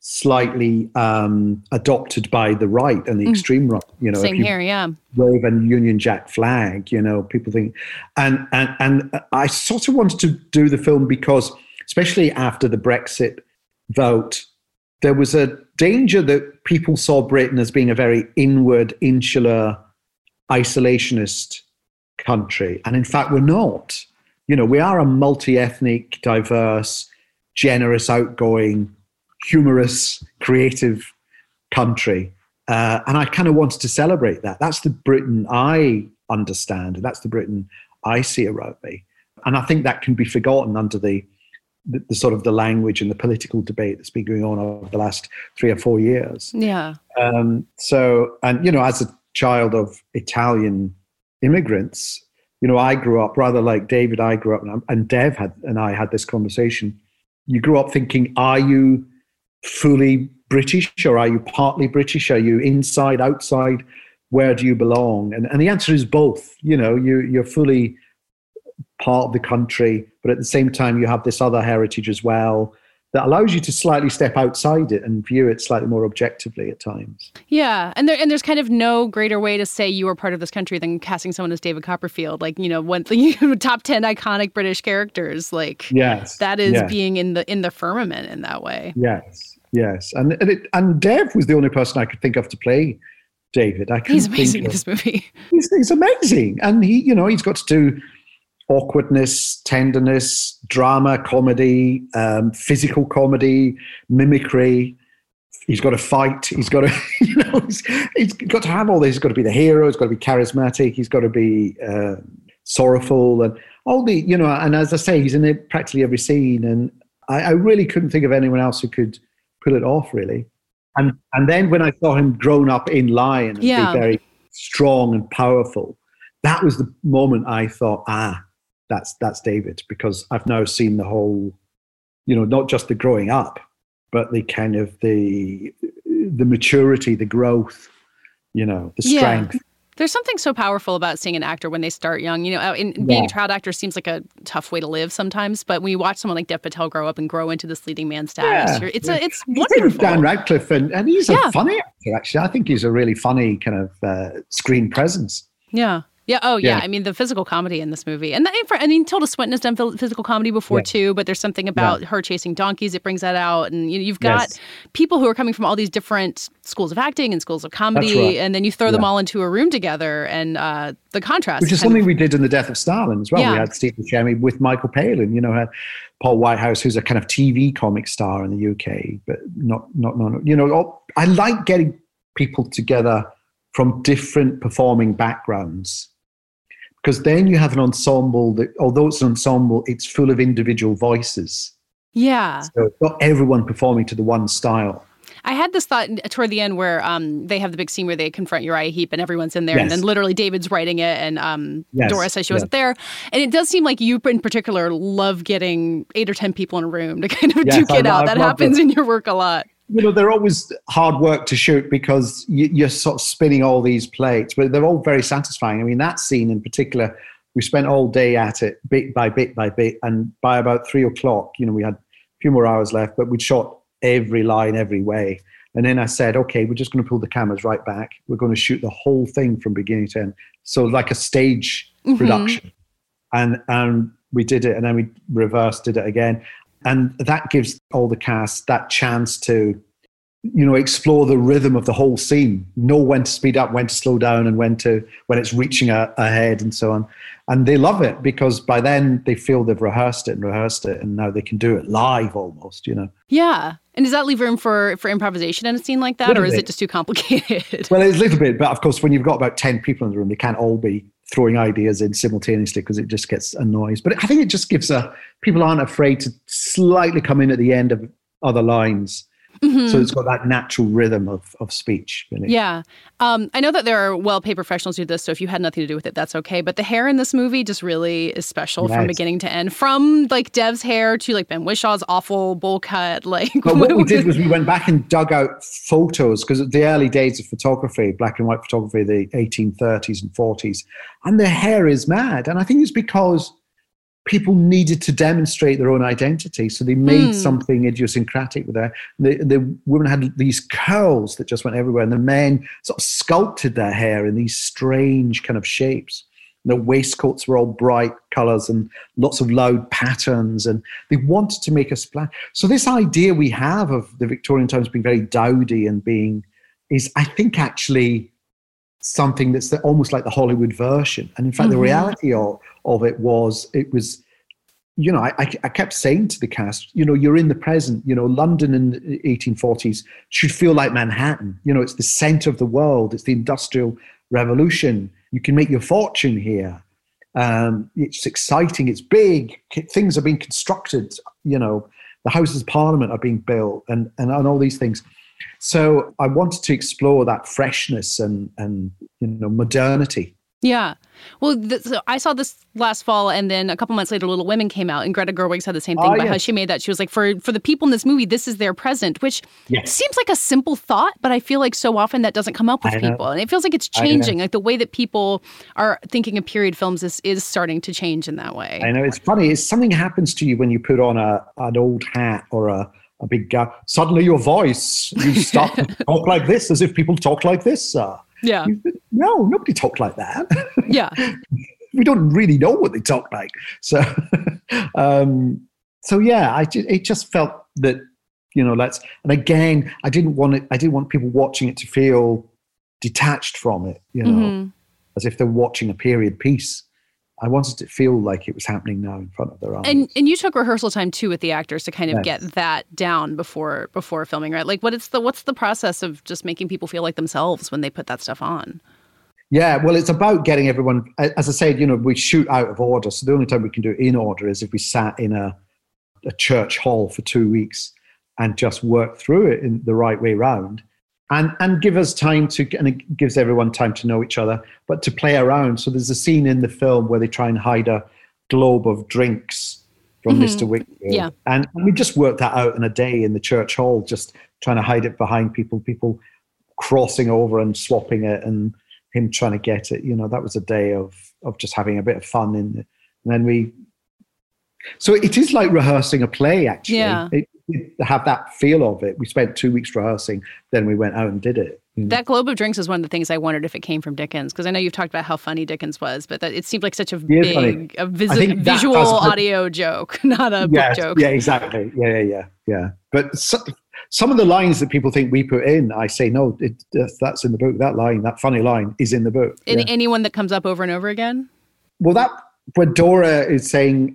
L: slightly um, adopted by the right and the
C: Mm.
L: extreme right. You know,
C: Same
L: you
C: here, yeah.
L: wave a Union Jack flag, you know, people think, and and and I sort of wanted to do the film because, especially after the Brexit vote, there was a danger that people saw Britain as being a very inward, insular, isolationist country, and in fact, we're not. You know, we are a multi-ethnic, diverse, generous, outgoing, humorous, creative country. Uh, and I kind of wanted to celebrate that. That's the Britain I understand. and That's the Britain I see around me. And I think that can be forgotten under the, the, the sort of the language and the political debate that's been going on over the last three or four years.
C: Yeah.
L: Um, so, and you know, as a child of Italian immigrants, you know, I grew up rather like David. I grew up, and, and Dev had and I had this conversation. You grew up thinking, are you fully British or are you partly British? Are you inside, outside? Where do you belong? And and the answer is both. You know, you you're fully part of the country, but at the same time, you have this other heritage as well that allows you to slightly step outside it and view it slightly more objectively at times.
C: Yeah, and there and there's kind of no greater way to say you are part of this country than casting someone as David Copperfield. Like you know, one of the top ten iconic British characters. Like
L: Yes,
C: that is
L: yes.
C: being in the in the firmament in that way.
L: Yes, yes, and and, it, and Dev was the only person I could think of to play David. I
C: He's amazing in this movie.
L: He's, he's amazing, and he, you know, he's got to do awkwardness, tenderness, drama, comedy, um, physical comedy, mimicry. He's got to fight. He's got to, you know, he's, he's got to have all this. He's got to be the hero. He's got to be charismatic. He's got to be uh, sorrowful, and all the, you know. And as I say, he's in it practically every scene, and I, I really couldn't think of anyone else who could pull it off, really. And and then when I saw him grown up in Lion and
C: Yeah.
L: be very strong and powerful, that was the moment I thought, ah, that's that's David, because I've now seen the whole, you know, not just the growing up, but the kind of the the maturity, the growth, you know, the strength.
C: There's something so powerful about seeing an actor when they start young. You know, in, being a child actor seems like a tough way to live sometimes, but when you watch someone like Dev Patel grow up and grow into this leading man status, you're, it's
L: yeah.
C: a it's
L: You
C: wonderful.
L: Dan Radcliffe, and, and he's
C: Yeah.
L: a funny actor, actually. I think he's a really funny kind of uh, screen presence.
C: Yeah. Yeah. Oh, yeah.
L: Yeah.
C: I mean, the physical comedy in this movie, and the, I mean, Tilda Swinton has done physical comedy before
L: Yeah.
C: too. But there's something about her chasing donkeys that brings that out, and you, you've got
L: Yes.
C: people who are coming from all these different schools of acting and schools of comedy,
L: right.
C: and then you throw them all into a room together, and uh, the contrast,
L: Which is something
C: of-
L: we did in The Death of Stalin as well. We had Steve Buscemi with Michael Palin, you know, Paul Whitehouse, who's a kind of TV comic star in the UK, but not, not, not you know, all- I like getting people together from different performing backgrounds because then you have an ensemble that, although it's an ensemble, it's full of individual voices.
C: yeah.
L: So it's not everyone performing to the one style.
C: I had this thought toward the end where um, they have the big scene where they confront Uriah Heep and everyone's in there, and then literally David's writing it, and um,
L: Yes,
C: Dora says she wasn't there. And it does seem like you, in particular, love getting eight or ten people in a room to kind of
L: Yes,
C: duke it out.
L: love-
C: That happens
L: it.
C: in your work a lot.
L: You know they're always hard work to shoot because you, you're sort of spinning all these plates but they're all very satisfying. I mean that scene in particular we spent all day at it bit by bit by bit and by about three o'clock you know we had a few more hours left but we'd shot every line every way. And then i said okay we're just going to pull the cameras right back. We're going to shoot the whole thing from beginning to end. So like a stage
C: Mhm.
L: production. And and we did it and then we reversed did it again and that gives all the cast that chance to you know explore the rhythm of the whole scene know when to speed up when to slow down and when to when it's reaching a, ahead and so on and they love it because by then they feel they've rehearsed it and rehearsed it and now they can do it live almost you know
C: Yeah. And does that leave room for for improvisation in a scene like that,
L: Little
C: or is
L: bit.
C: it just too complicated?
L: well it's a little bit but of course when you've got about 10 people in the room they can't all be throwing ideas in simultaneously because it just gets a noise but i think it just gives a people aren't afraid to slightly come in at the end of other lines
C: Mhm.
L: so it's got that natural rhythm of, of speech really.
C: Yeah. Um, I know that there are well paid professionals who do this, so if you had nothing to do with it, that's okay. But the hair in this movie just really is special from beginning to end. From like Dev's hair to like Ben Whishaw's awful bowl cut. Like
L: But what we did was we went back and dug out photos because the early days of photography, black and white photography, the 1830s and 40s, and the hair is mad. And I think it's because people needed to demonstrate their own identity. So they made
C: Hmm.
L: something idiosyncratic with their, the, the women had these curls that just went everywhere, and the men sort of sculpted their hair in these strange kind of shapes. The waistcoats were all bright colors and lots of loud patterns, and they wanted to make a splash. So this idea we have of the Victorian times being very dowdy and being is, I think, actually something that's the, almost like the Hollywood version. And in fact, the
M: Mhm.
L: reality of, of it was it was, you know, I, I, I kept saying to the cast, you know, you're in the present. You know, London in the 1840s should feel like Manhattan. You know, it's the center of the world. It's the industrial revolution. You can make your fortune here. Um, it's exciting. It's big. Things are being constructed. You know, the Houses of Parliament are being built, and and, and all these things. So I wanted to explore that freshness and and you know modernity.
C: Yeah. Well, th- so I saw this last fall, and then a couple months later, Little Women came out, and Greta Gerwig said the same thing
L: Oh,
C: about how she made that. She was like, for for the people in this movie, this is their present, which
L: Yes.
C: seems like a simple thought, but I feel like so often that doesn't come up with people, and it feels like it's changing. Like the way that people are thinking of period films is is starting to change in that way.
L: I know it's funny. It's something happens to you when you put on a an old hat or a a big gown. Suddenly, your voice you start to talk like this, as if people talk like this. Uh,
C: Yeah.
L: no, nobody talked like that.
C: Yeah.
L: we don't really know what they talk like. So, um, so yeah, I it just felt that you know let's and again, I didn't want it. I didn't want people watching it to feel detached from it. You know,
C: Mhm.
L: as if they're watching a period piece. I wanted it to feel like it was happening now in front of their eyes.
C: And and you took rehearsal time too with the actors to kind of
L: Yes.
C: get that down before before filming, right? Like what it's the what's the process of just making people feel like themselves when they put that stuff on?
L: Yeah, well, it's about getting everyone. As I said, you know, we shoot out of order. So the only time we can do it in order is if we sat in a, a church hall for two weeks and just worked through it in the right way round, and and give us time to, and it gives everyone time to know each other, but to play around. So there's a scene in the film where they try and hide a globe of drinks from
C: Mhm.
L: Mr. Wickfield,
C: Yeah.
L: and we just worked that out in a day in the church hall, just trying to hide it behind people, people crossing over and swapping it, and him trying to get it. You know, that was a day of of just having a bit of fun in it. And then we, so it is like rehearsing a play. Actually,
C: Yeah.
L: it, it, have that feel of it. We spent two weeks rehearsing, then we went out and did it. Mm.
C: That globe of drinks is one of the things I wondered if it came from Dickens because I know you've talked about how funny Dickens was, but that it seemed like such a
L: is funny.
C: big a visual audio joke, not a
L: yeah,
C: book joke.
L: yeah, exactly. Yeah, yeah, yeah, yeah. But so, some of the lines that people think we put in, I say no. It, that's in the book. That line, that funny line, is in the book.
C: And
L: Yeah.
C: anyone that comes up over and over again.
L: Well, that when Dora is saying,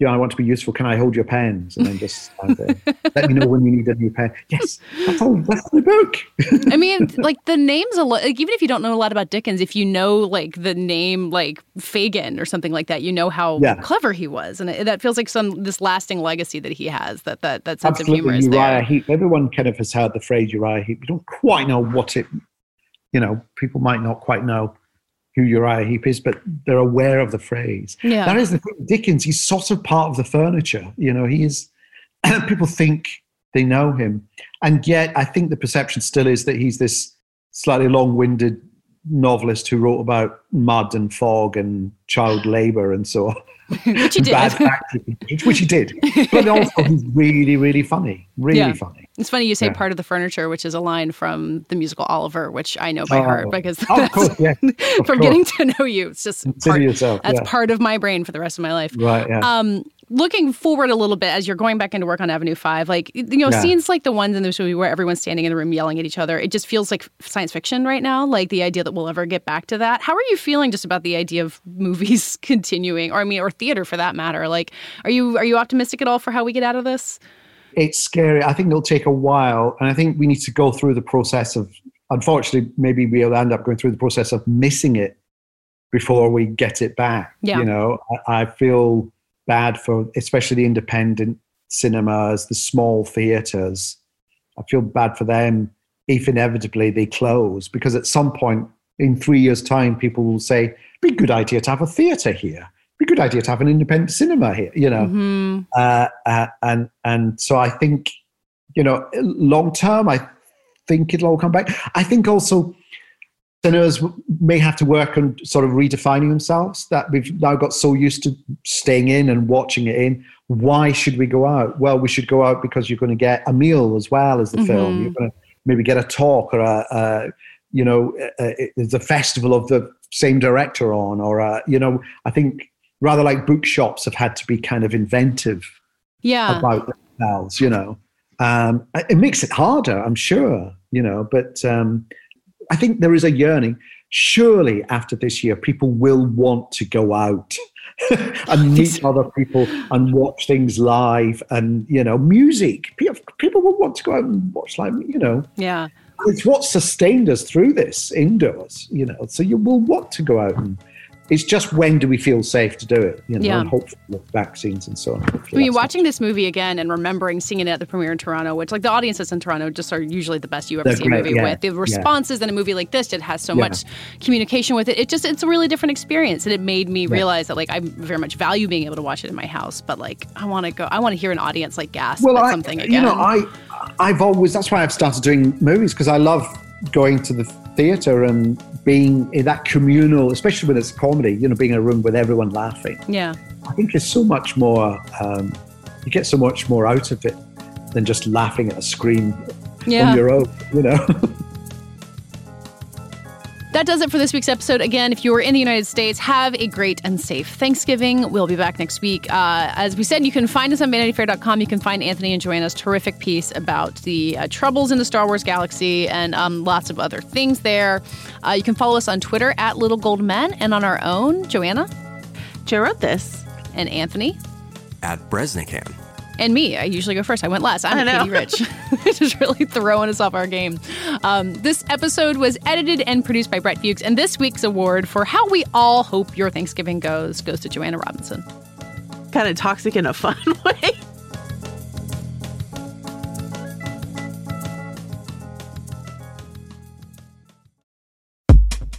L: you know, I want to be useful. Can I hold your pens? And then just there. Uh, let me know when you need a new pen. Yes, that's all. That's the book.
C: I mean, like the names a lot. Like even if you don't know a lot about Dickens, if you know like the name like Fagin or something like that, you know how
L: Yeah.
C: clever he was, and it, that feels like some this lasting legacy that he has. That that that sense of humor
L: Absolutely,
C: is
L: Uriah
C: there.
L: Heep. Everyone kind of has heard the phrase Uriah Heep. You don't quite know what it. You know, people might not quite know who Uriah Heep is, but they're aware of the phrase.
C: Yeah.
L: That is the thing. Dickens, he's sort of part of the furniture. You know, he is. people think they know him, and yet I think the perception still is that he's this slightly long-winded novelist who wrote about mud and fog and child labor and so on.
C: Which he did.
L: Bad practices, which he did. But also he's really, really funny. Really
C: Yeah.
L: funny.
C: It's funny you say
L: Yeah.
C: part of the furniture, which is a line from the musical Oliver, which I know by
L: Oh.
C: heart because
L: Oh, course, yeah.
C: From
L: course.
C: getting to know you, it's just
L: Consider
C: part,
L: yourself,
C: that's part of my brain for the rest of my life.
L: Right, yeah.
C: Um, looking forward a little bit as you're going back into work on Avenue Five, like you know,
L: Yeah.
C: scenes like the ones in this movie where everyone's standing in the room yelling at each other, it just feels like science fiction right now. Like the idea that we'll ever get back to that. How are you feeling just about the idea of movies continuing, or I mean, or theater for that matter? Like, are you are you optimistic at all for how we get out of this?
L: It's scary. I think it'll take a while. And I think we need to go through the process of, unfortunately, maybe we'll end up going through the process of missing it before we get it back.
C: Yeah.
L: You know, I, I feel bad for especially the independent cinemas, the small theaters. I feel bad for them if inevitably they close because at some point in three years' time, people will say, be a good idea to have a theater here. Be a good idea to have an independent cinema here, you know.
C: Mhm.
L: Uh, uh, and and so I think, you know, long term, I think it'll all come back. I think also Westerners may have to work on sort of redefining themselves. That we've now got so used to staying in and watching it in. Why should we go out? Well, we should go out because you're going to get a meal as well as the
M: Mhm.
L: film. You're going to maybe get a talk or a, a you know, a, a, a festival of the same director on, or a, you know, I think rather like bookshops have had to be kind of inventive
C: Yeah.
L: about themselves, you know. Um, it makes it harder, I'm sure, you know, but um, I think there is a yearning. Surely after this year, people will want to go out and meet other people and watch things live and, you know, music. People, will want to go out and watch live, you know.
C: Yeah.
L: It's what sustained us through this indoors, you know. So you will want to go out and it's just when do we feel safe to do it, you know,
C: Yeah.
L: and hopefully with vaccines and so on.
C: I mean, watching this movie again and remembering seeing it at the premiere in Toronto, which like the audiences in Toronto just are usually the best you ever
L: They're
C: see a movie
L: yeah,
C: with. The
L: yeah.
C: responses in a movie like this, it has so
L: Yeah.
C: much communication with it. It just it's a really different experience, and it made me
L: Yeah.
C: realize that like I very much value being able to watch it in my house, but like I want to go, I want to hear an audience like gasp
L: well,
C: at
L: I,
C: something again.
L: you know, I, I've always that's why I've started doing movies because I love going to the theater and being in that communal, especially when it's comedy. You know, being in a room with everyone laughing.
C: yeah.
L: I think there's so much more. Um, you get so much more out of it than just laughing at a screen
C: Yeah.
L: on your own. You know.
C: That does it for this week's episode. Again, if you are in the United States, have a great and safe Thanksgiving. We'll be back next week. Uh, as we said, you can find us on VanityFair.com. You can find Anthony and Joanna's terrific piece about the uh, troubles in the Star Wars galaxy and um, lots of other things there. Uh, you can follow us on Twitter at Little Gold Men and on our own, Joanna.
G: Joe wrote this.
C: And Anthony.
H: At Breznican.
C: And me. I usually go first. I went last. I'm. Katey Rich. Just really throwing us off our game. Um, this episode was edited and produced by Brett Fuchs. And this week's award for how we all hope your Thanksgiving goes goes to Joanna Robinson.
G: Kind of toxic in a fun way.